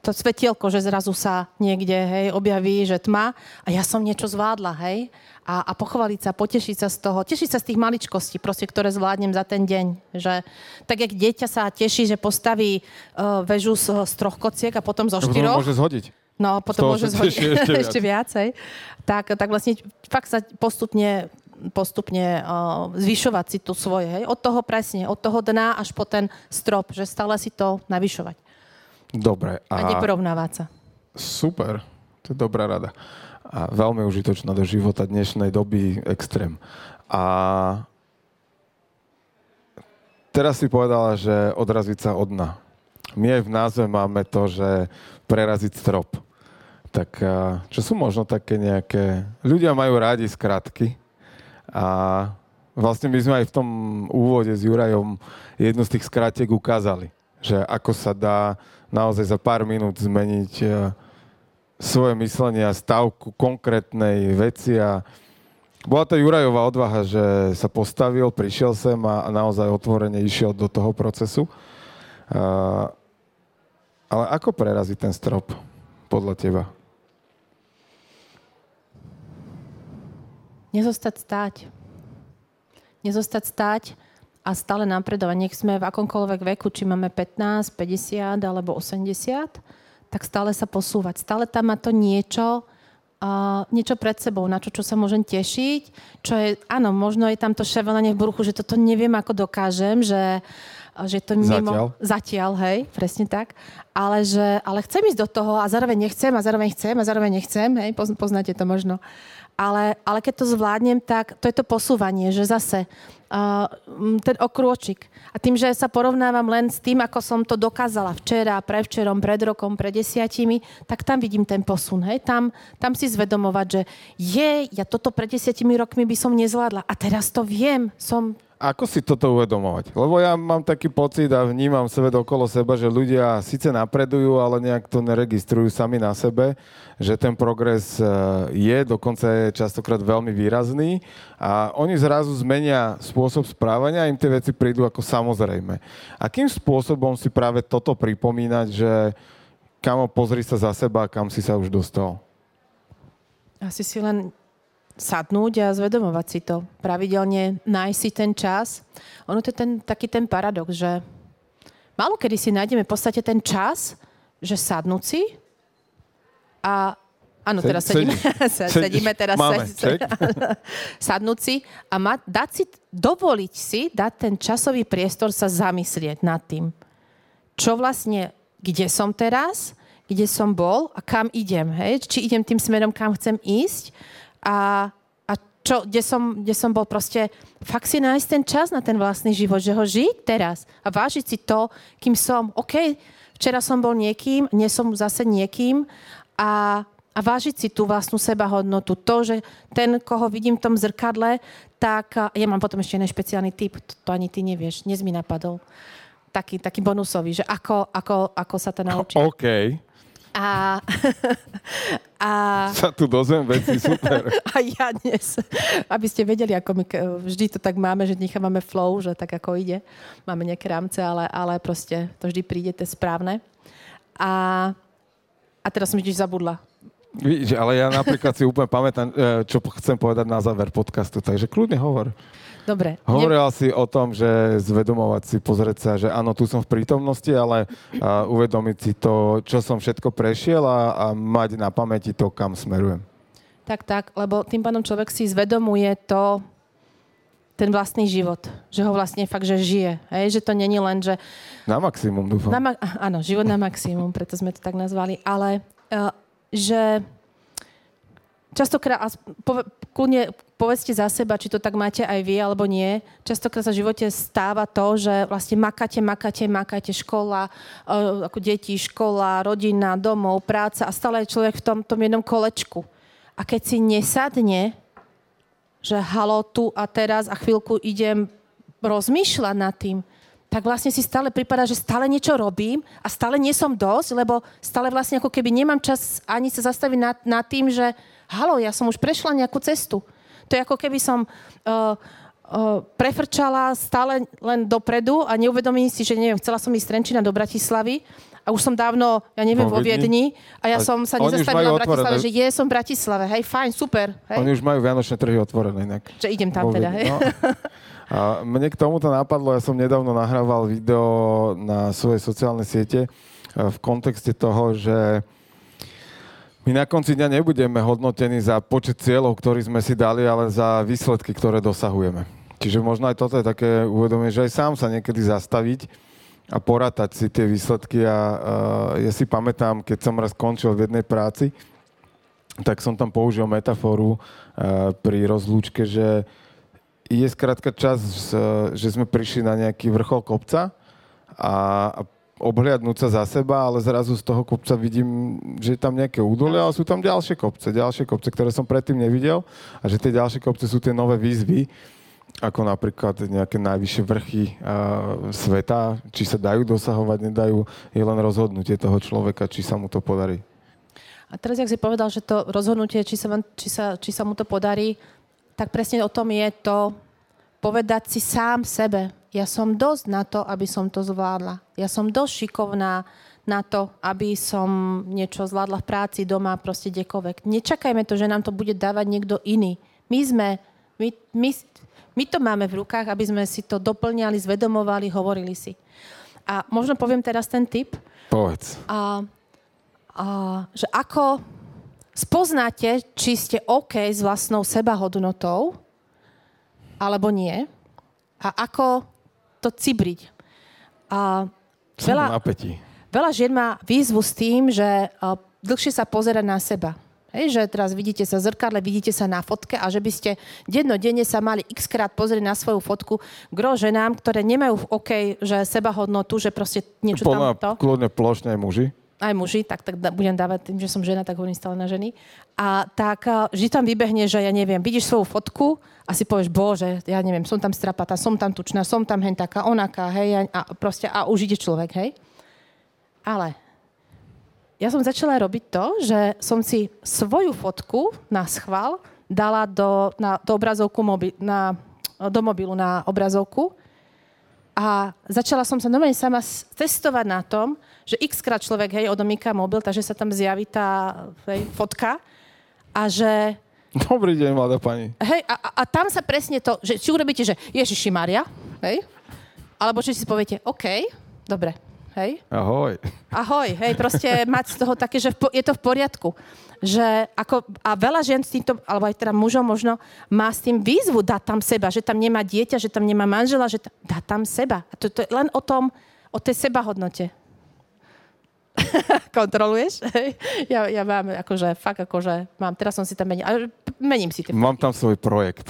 S2: to svetielko, že zrazu sa niekde hej, objaví, že tma a ja som niečo zvládla, hej. A, a pochváliť sa, potešiť sa z toho, tešiť sa z tých maličkostí, proste, ktoré zvládnem za ten deň. Že, tak jak dieťa sa teší, že postaví uh, väžu z, z troch kociek a potom zo štyroch.
S3: môže zhodiť.
S2: No, potom môže zhodiť
S3: ešte (laughs)
S2: ešte viacej. Tak, tak vlastne fakt sa postupne postupne uh, zvyšovať si tu svoje. Hej? Od toho presne, od toho dna až po ten strop, že stále si to navyšovať.
S3: Dobre.
S2: A,
S3: A
S2: neporovnávať sa.
S3: super, to je dobrá rada. A veľmi užitočná do života dnešnej doby extrém. A teraz si povedala, že odraziť sa od dna. My aj v názve máme to, že preraziť strop. Tak čo sú možno také nejaké... Ľudia majú rádi skratky a vlastne my sme aj v tom úvode s Jurajom jednu z tých skratiek ukázali, že ako sa dá naozaj za pár minút zmeniť e, svoje myslenie a stav ku konkrétnej veci a bola to Jurajová odvaha, že sa postavil, prišiel sem a, naozaj otvorene išiel do toho procesu. Uh, ale ako preraziť ten strop podľa teba?
S2: Nezostať stáť. Nezostať stáť a stále napredovať. Nech sme v akomkoľvek veku, či máme 15, 50 alebo 80, tak stále sa posúvať. Stále tam má to niečo, uh, niečo pred sebou, na čo, čo sa môžem tešiť, čo je, áno, možno je tam to ševelenie v bruchu, že toto neviem, ako dokážem, že, že to mimo...
S3: Zatiaľ.
S2: Zatiaľ, hej, presne tak. Ale, že, ale chcem ísť do toho a zároveň nechcem a zároveň chcem a zároveň nechcem, hej, poznáte to možno. Ale, ale keď to zvládnem, tak to je to posúvanie, že zase uh, ten okrôčik. A tým, že sa porovnávam len s tým, ako som to dokázala včera, prevčerom, pred rokom, pred desiatimi, tak tam vidím ten posun. Hej? Tam, tam si zvedomovať, že je, ja toto pred desiatimi rokmi by som nezvládla a teraz to viem, som
S3: Ako si toto uvedomovať? Lebo ja mám taký pocit a vnímam svet okolo seba, že ľudia síce napredujú, ale nejak to neregistrujú sami na sebe, že ten progres e, je, dokonca je častokrát veľmi výrazný a oni zrazu zmenia spôsob správania a im tie veci prídu ako samozrejme. Akým spôsobom si práve toto pripomínať, že kamo, pozri sa za seba, kam si sa už dostal?
S2: asi si len sadnúť a zvedomovať si to. Pravidelne nájsť si ten čas. Ono to je ten, taký ten paradox, že málo kedy si nájdeme v podstate ten čas, že sadnúť si a Áno, teraz sedíme, (laughs) sedíme teraz
S3: Máme,
S2: se, (laughs) sadnúť si a ma, dať si, dovoliť si, dať ten časový priestor sa zamyslieť nad tým, čo vlastne, kde som teraz, kde som bol a kam idem, hej? Či idem tým smerom, kam chcem ísť a, a čo, kde, som, kde som bol proste, fakt si nájsť ten čas na ten vlastný život, že ho žiť teraz a vážiť si to, kým som. OK, včera som bol niekým, dnes som zase niekým a, a vážiť si tú vlastnú sebahodnotu. To, že ten, koho vidím v tom zrkadle, tak ja mám potom ešte jeden špeciálny typ, to, to ani ty nevieš, dnes mi napadol. Taký, taký bonusový, že ako, ako, ako sa to naučiť.
S3: OK,
S2: A, (laughs) a,
S3: sa tu dozviem veci, super. (laughs)
S2: a ja dnes, aby ste vedeli, ako my vždy to tak máme, že nechávame flow, že tak ako ide. Máme nejaké rámce, ale, ale proste to vždy príde, to je správne. A, a teraz som vždy zabudla.
S3: Víš, ale ja napríklad si úplne pamätám, e, čo chcem povedať na záver podcastu, takže kľudne hovor.
S2: Dobre.
S3: Hovorila si o tom, že zvedomovať si, pozrieť sa, že áno, tu som v prítomnosti, ale a, uvedomiť si to, čo som všetko prešiel a, a mať na pamäti to, kam smerujem.
S2: Tak, tak, lebo tým pádom človek si zvedomuje to, ten vlastný život. Že ho vlastne fakt, že žije. Hej? Že to není len, že...
S3: Na maximum, dúfam.
S2: Na ma- áno, život na maximum, preto sme to tak nazvali. Ale uh, že častokrát, pove, kľudne povedzte za seba, či to tak máte aj vy, alebo nie. Častokrát sa v živote stáva to, že vlastne makáte, makáte, makáte škola, uh, ako deti, škola, rodina, domov, práca a stále je človek v tom, tom jednom kolečku. A keď si nesadne, že halo, tu a teraz a chvíľku idem rozmýšľať nad tým, tak vlastne si stále prípada, že stále niečo robím a stále nie som dosť, lebo stále vlastne ako keby nemám čas ani sa zastaviť nad, nad tým, že halo, ja som už prešla nejakú cestu. To je ako keby som uh, uh, prefrčala stále len dopredu a neuvedomím si, že neviem, chcela som ísť z Trenčína do Bratislavy a už som dávno, ja neviem,
S3: Vo
S2: vo
S3: Viedni.
S2: A ja
S3: A
S2: som sa nezastavila v Bratislave,
S3: otvorené.
S2: že je, som v Bratislave, hej, fajn, super, hej,
S3: Oni už majú vianočné trhy otvorené inak.
S2: že idem tam teda, hej.
S3: no. A mne k tomuto napadlo, ja som nedávno nahrával video na svojej sociálnej siete e, v kontexte toho, že my na konci dňa nebudeme hodnotení za počet cieľov, ktorý sme si dali, ale za výsledky, ktoré dosahujeme. Čiže možno aj toto je také uvedomenie, že aj sám sa niekedy zastaviť a porátať si tie výsledky. A uh, ja si pamätám, keď som raz skončil v jednej práci, tak som tam použil metaforu uh, pri rozlúčke, že je skrátka čas, e, že sme prišli na nejaký vrchol kopca a, a obhliadnúť sa za seba, ale zrazu z toho kopca vidím, že je tam nejaké údolie, ale sú tam ďalšie kopce, ďalšie kopce, ktoré som predtým nevidel a že tie ďalšie kopce sú tie nové výzvy, ako napríklad nejaké najvyššie vrchy uh, sveta, či sa dajú dosahovať, nedajú, je len rozhodnutie toho človeka, či sa mu to podarí.
S2: A teraz, jak si povedal, že to rozhodnutie, či sa, vám, či, sa, či sa mu to podarí, tak presne o tom je to povedať si sám sebe, ja som dosť na to, aby som to zvládla. Ja som dosť šikovná na to, aby som niečo zvládla v práci, doma, proste kdekoľvek. Nečakajme to, že nám to bude dávať niekto iný. My sme, my, my, my to máme v rukách, aby sme si to doplňali, zvedomovali, hovorili si. A možno poviem teraz ten tip.
S3: Povedz.
S2: A, a, že ako spoznáte, či ste OK s vlastnou sebahodnotou, alebo nie. A ako to cibriť. A veľa, veľa žien má výzvu s tým, že dlhšie sa pozera na seba. Hej, že teraz vidíte sa v zrkadle, vidíte sa na fotke a že by ste dennodenne sa mali x krát pozrieť na svoju fotku. Gro ženám, ktoré nemajú v OK, že sebahodnotu, že proste niečo
S3: Plná,
S2: tam to.
S3: Kľudne plošne aj muži.
S2: Aj muži, tak, tak budem dávať tým, že som žena, tak hovorím stále na ženy. A tak vždy tam vybehne, že ja neviem, vidíš svoju fotku a si povieš, bože, ja neviem, som tam strapatá, som tam tučná, som tam hen taká, onaká, hej, a proste, a už ide človek, hej. Ale ja som začala robiť to, že som si svoju fotku na schvál dala do, na, do obrazovku mobi, na, do mobilu na obrazovku a začala som sa normálne sama testovať na tom, že x krát človek hej, odomýka mobil, takže sa tam zjaví tá hej, fotka a že...
S3: Dobrý deň, mladá pani.
S2: Hej, a, a, tam sa presne to, že či urobíte, že Ježiši Maria, hej, alebo či si poviete, OK, dobre, hej?
S3: Ahoj.
S2: Ahoj, hej, proste mať z toho také, že je to v poriadku. Že ako, a veľa žien s týmto, alebo aj teda mužov možno, má s tým výzvu dať tam seba, že tam nemá dieťa, že tam nemá manžela, že tam, dá tam seba. A to, to je len o tom, o tej sebahodnote. (laughs) Kontroluješ? (laughs) Ja, ja mám akože, fakt akože, mám, teraz som si tam menil, ale mením si tie.
S3: Mám tam svoj projekt.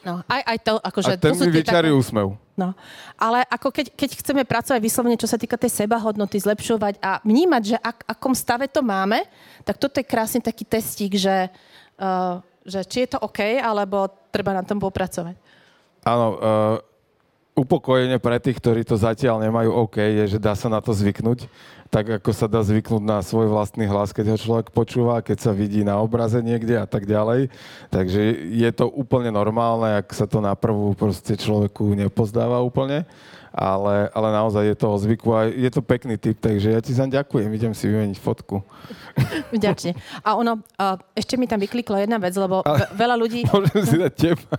S2: No, aj, aj to, akože...
S3: A ten mi vyčarí také... úsmev.
S2: No, ale ako keď, keď chceme pracovať vyslovene, čo sa týka tej sebahodnoty, zlepšovať a vnímať, že ak, akom stave to máme, tak toto je krásny taký testík, že, uh, že či je to OK, alebo treba na tom popracovať.
S3: Áno, uh, upokojenie pre tých, ktorí to zatiaľ nemajú OK, je, že dá sa na to zvyknúť tak ako sa dá zvyknúť na svoj vlastný hlas, keď ho človek počúva, keď sa vidí na obraze niekde a tak ďalej. Takže je to úplne normálne, ak sa to na prvú proste človeku nepozdáva úplne, ale, ale naozaj je to o zvyku a je to pekný typ, takže ja ti zaň ďakujem, idem si vymeniť fotku. (laughs)
S2: Vďačne. A ono, uh, ešte mi tam vyklikla jedna vec, lebo ale, veľa ľudí... (laughs)
S3: Môžem si dať teba.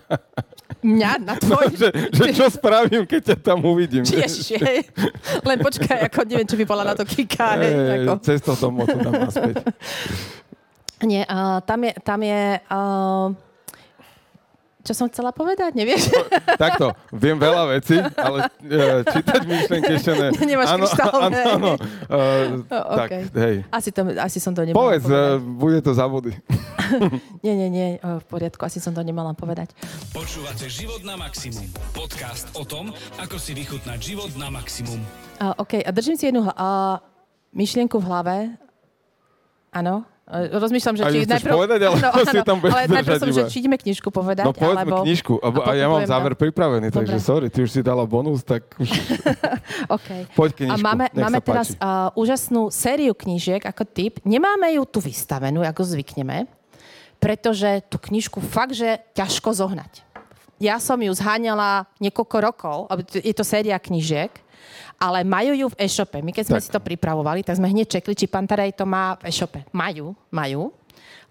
S2: Mňa na tvoj... No, (laughs)
S3: že, že čo spravím, keď ťa tam uvidím.
S2: Či ešte. Len počkaj, ako neviem, čo by bola na to kika. Hej,
S3: ako. Cestou tomu tu dám naspäť.
S2: Nie, uh, tam je... Tam je uh, čo som chcela povedať, nevieš?
S3: Takto, viem veľa vecí, ale uh, čítať myšlenky ešte ne. (laughs)
S2: Nemáš áno,
S3: áno, áno. Uh,
S2: oh, tak, okay. hej. Asi, to, asi som to nemala
S3: Povedz, povedať. Uh, bude to za vody. (laughs)
S2: nie, nie, nie, v poriadku, asi som to nemala povedať.
S1: Počúvate Život na maximum. Podcast o tom, ako si vychutnať život na maximum.
S2: Uh, OK, a držím si jednu uh, myšlienku v hlave. Áno, Rozmýšľam, že či
S3: najprv... povedať, ale no, (laughs) si tam
S2: ale najprv som, že či ideme knižku povedať,
S3: No povedzme
S2: alebo...
S3: knižku, a, a ja mám záver pripravený, Dobre. takže sorry, ty už si dala bonus, tak už... (laughs)
S2: OK.
S3: Poď knižku,
S2: A máme, máme teraz uh, úžasnú sériu knížiek ako typ. Nemáme ju tu vystavenú, ako zvykneme, pretože tú knižku fakt, že ťažko zohnať. Ja som ju zháňala niekoľko rokov, je to séria knížiek, ale majú ju v e-shope. My keď sme tak. si to pripravovali, tak sme hneď čekli, či Pantarej to má v e-shope. Majú, majú,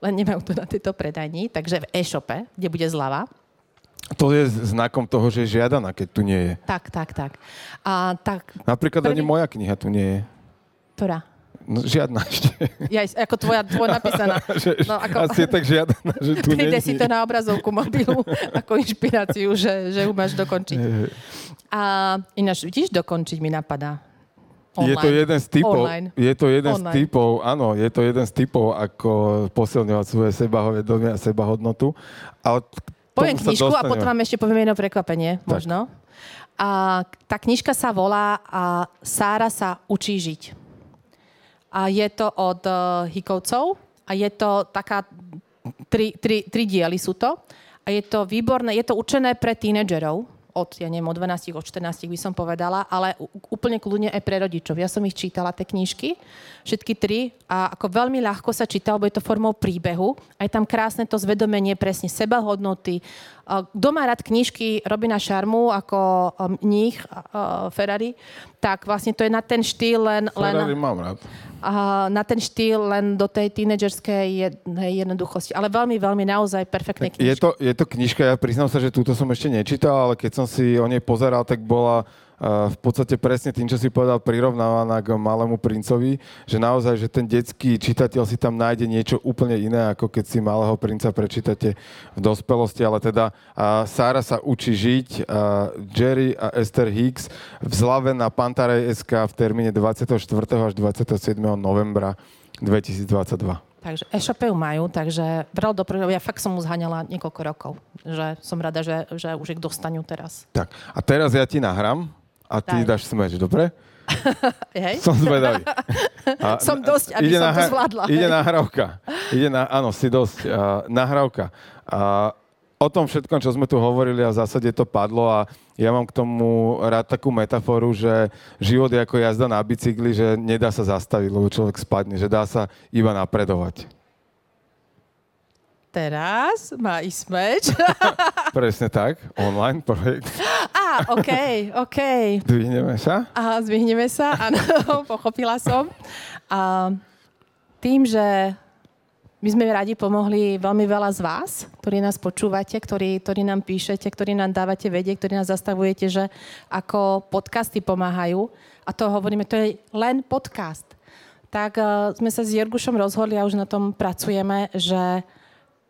S2: len nemajú to na tejto predajni, takže v e-shope, kde bude zľava.
S3: To je znakom toho, že je žiadaná, keď tu nie je.
S2: Tak, tak, tak. A, tak
S3: Napríklad prvý... ani moja kniha tu nie je.
S2: Ktorá?
S3: No, žiadna ešte.
S2: Ja, ako tvoja, tvoja napísaná. (laughs)
S3: že, no, ako, asi je tak žiadna, že tu nie
S2: si to na obrazovku mobilu (laughs) ako inšpiráciu, že, že ju máš dokončiť. A ináč, vidíš, dokončiť mi napadá.
S3: Online. Je to jeden z typov, Online. je to jeden Online. z typov, áno, je to jeden z typov, ako posilňovať svoje sebavedomie a sebahodnotu. Ale
S2: Poviem knižku a potom vám ešte poviem jedno prekvapenie, tak. možno. A tá knižka sa volá a Sára sa učí žiť. A je to od Hikovcov a je to taká, tri, tri, tri diely sú to. A je to výborné, je to učené pre tínedžerov od, ja neviem, od 12, od 14 by som povedala, ale úplne kľudne aj pre rodičov. Ja som ich čítala, tie knižky, všetky tri a ako veľmi ľahko sa čítal, lebo je to formou príbehu. Aj tam krásne to zvedomenie, presne sebahodnoty. Kto má rád knižky Robina Šarmu ako mních Ferrari, tak vlastne to je na ten štýl len...
S3: Ferrari
S2: len
S3: mám rád
S2: uh, na ten štýl len do tej tínedžerskej jednoduchosti. Ale veľmi, veľmi naozaj perfektné knižky.
S3: Je to, je to knižka, ja priznám sa, že túto som ešte nečítal, ale keď som si o nej pozeral, tak bola v podstate presne tým, čo si povedal, prirovnávaná k Malému princovi, že naozaj, že ten detský čitateľ si tam nájde niečo úplne iné, ako keď si Malého princa prečítate v dospelosti, ale teda Sára sa učí žiť, Jerry a Esther Hicks v zlave na Pantarej SK v termíne 24. až 27. novembra 2022.
S2: Takže e-shopy ju majú, takže vrel do ja fakt som mu zhaňala niekoľko rokov, že som rada, že, že už ich dostanú teraz.
S3: Tak, a teraz ja ti nahrám a ty Daj. dáš smeč, dobre? (laughs)
S2: Hej.
S3: Som zvedavý. (laughs)
S2: A, som dosť, aby som to zvládla.
S3: Ide nahrávka. Ide na, áno, si dosť. Uh, nahrávka. Uh, o tom všetkom, čo sme tu hovorili a v zásade to padlo a ja mám k tomu rád takú metaforu, že život je ako jazda na bicykli, že nedá sa zastaviť, lebo človek spadne, že dá sa iba napredovať.
S2: Teraz má ísť meč. (laughs)
S3: Presne tak, online projekt.
S2: Á, OK, OK.
S3: Zdvihneme sa?
S2: Aha, zdvihneme sa, áno, (laughs) pochopila som. A tým, že my sme radi pomohli veľmi veľa z vás, ktorí nás počúvate, ktorí, ktorí nám píšete, ktorí nám dávate vedieť, ktorí nás zastavujete, že ako podcasty pomáhajú. A to hovoríme, to je len podcast. Tak uh, sme sa s Jergušom rozhodli a už na tom pracujeme, že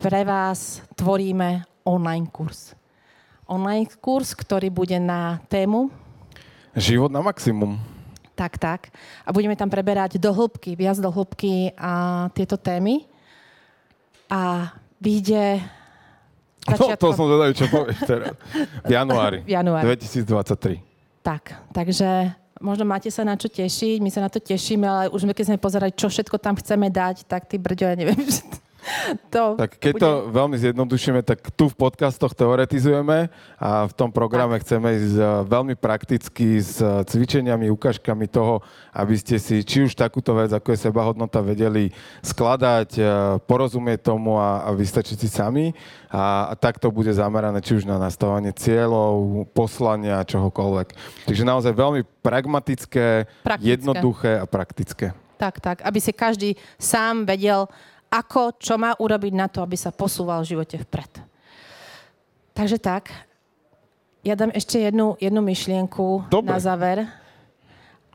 S2: pre vás tvoríme online kurz online kurz, ktorý bude na tému
S3: Život na maximum.
S2: Tak, tak. A budeme tam preberať do hĺbky, viac do hĺbky a tieto témy. A vyjde.
S3: No, to som zvedavý, čo povieš teraz. V januári.
S2: v januári.
S3: 2023.
S2: Tak, takže možno máte sa na čo tešiť, my sa na to tešíme, ale už keď sme pozerali, čo všetko tam chceme dať, tak ty brďo, ja neviem, (laughs)
S3: to tak keď bude... to veľmi zjednodušíme, tak tu v podcastoch teoretizujeme a v tom programe tak. chceme ísť e, veľmi prakticky s e, cvičeniami, ukážkami toho, aby ste si či už takúto vec, ako je sebahodnota, vedeli skladať, e, porozumieť tomu a, a vystačiť si sami. A, a tak to bude zamerané či už na nastavovanie cieľov, poslania, čohokoľvek. Takže naozaj veľmi pragmatické, praktické. jednoduché a praktické.
S2: Tak, tak, aby si každý sám vedel, ako, čo má urobiť na to, aby sa posúval v živote vpred. Takže tak, ja dám ešte jednu, jednu myšlienku Dobre. na záver.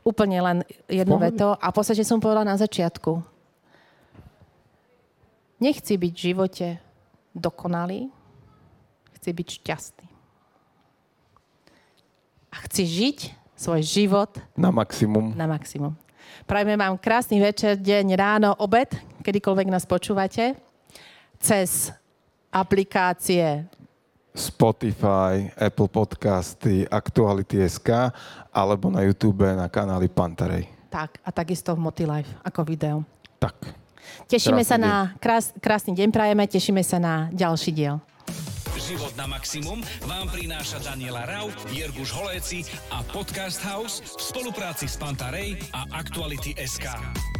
S2: Úplne len jedno Spomenul. veto. A v podstate som povedala na začiatku. Nechci byť v živote dokonalý, chci byť šťastný. A chci žiť svoj život
S3: na maximum.
S2: Na maximum. Prajme vám krásny večer, deň, ráno, obed, kedykoľvek nás počúvate, cez aplikácie
S3: Spotify, Apple Podcasty, Aktuality.sk alebo na YouTube na kanáli Pantarej.
S2: Tak, a takisto v Motilife ako video.
S3: Tak.
S2: Tešíme krásny sa deň. na krás, krásny deň prajeme, tešíme sa na ďalší diel.
S1: Život na maximum vám prináša Daniela Rau, Jirguš Holéci a Podcast House v spolupráci s Pantarej a Aktuality SK.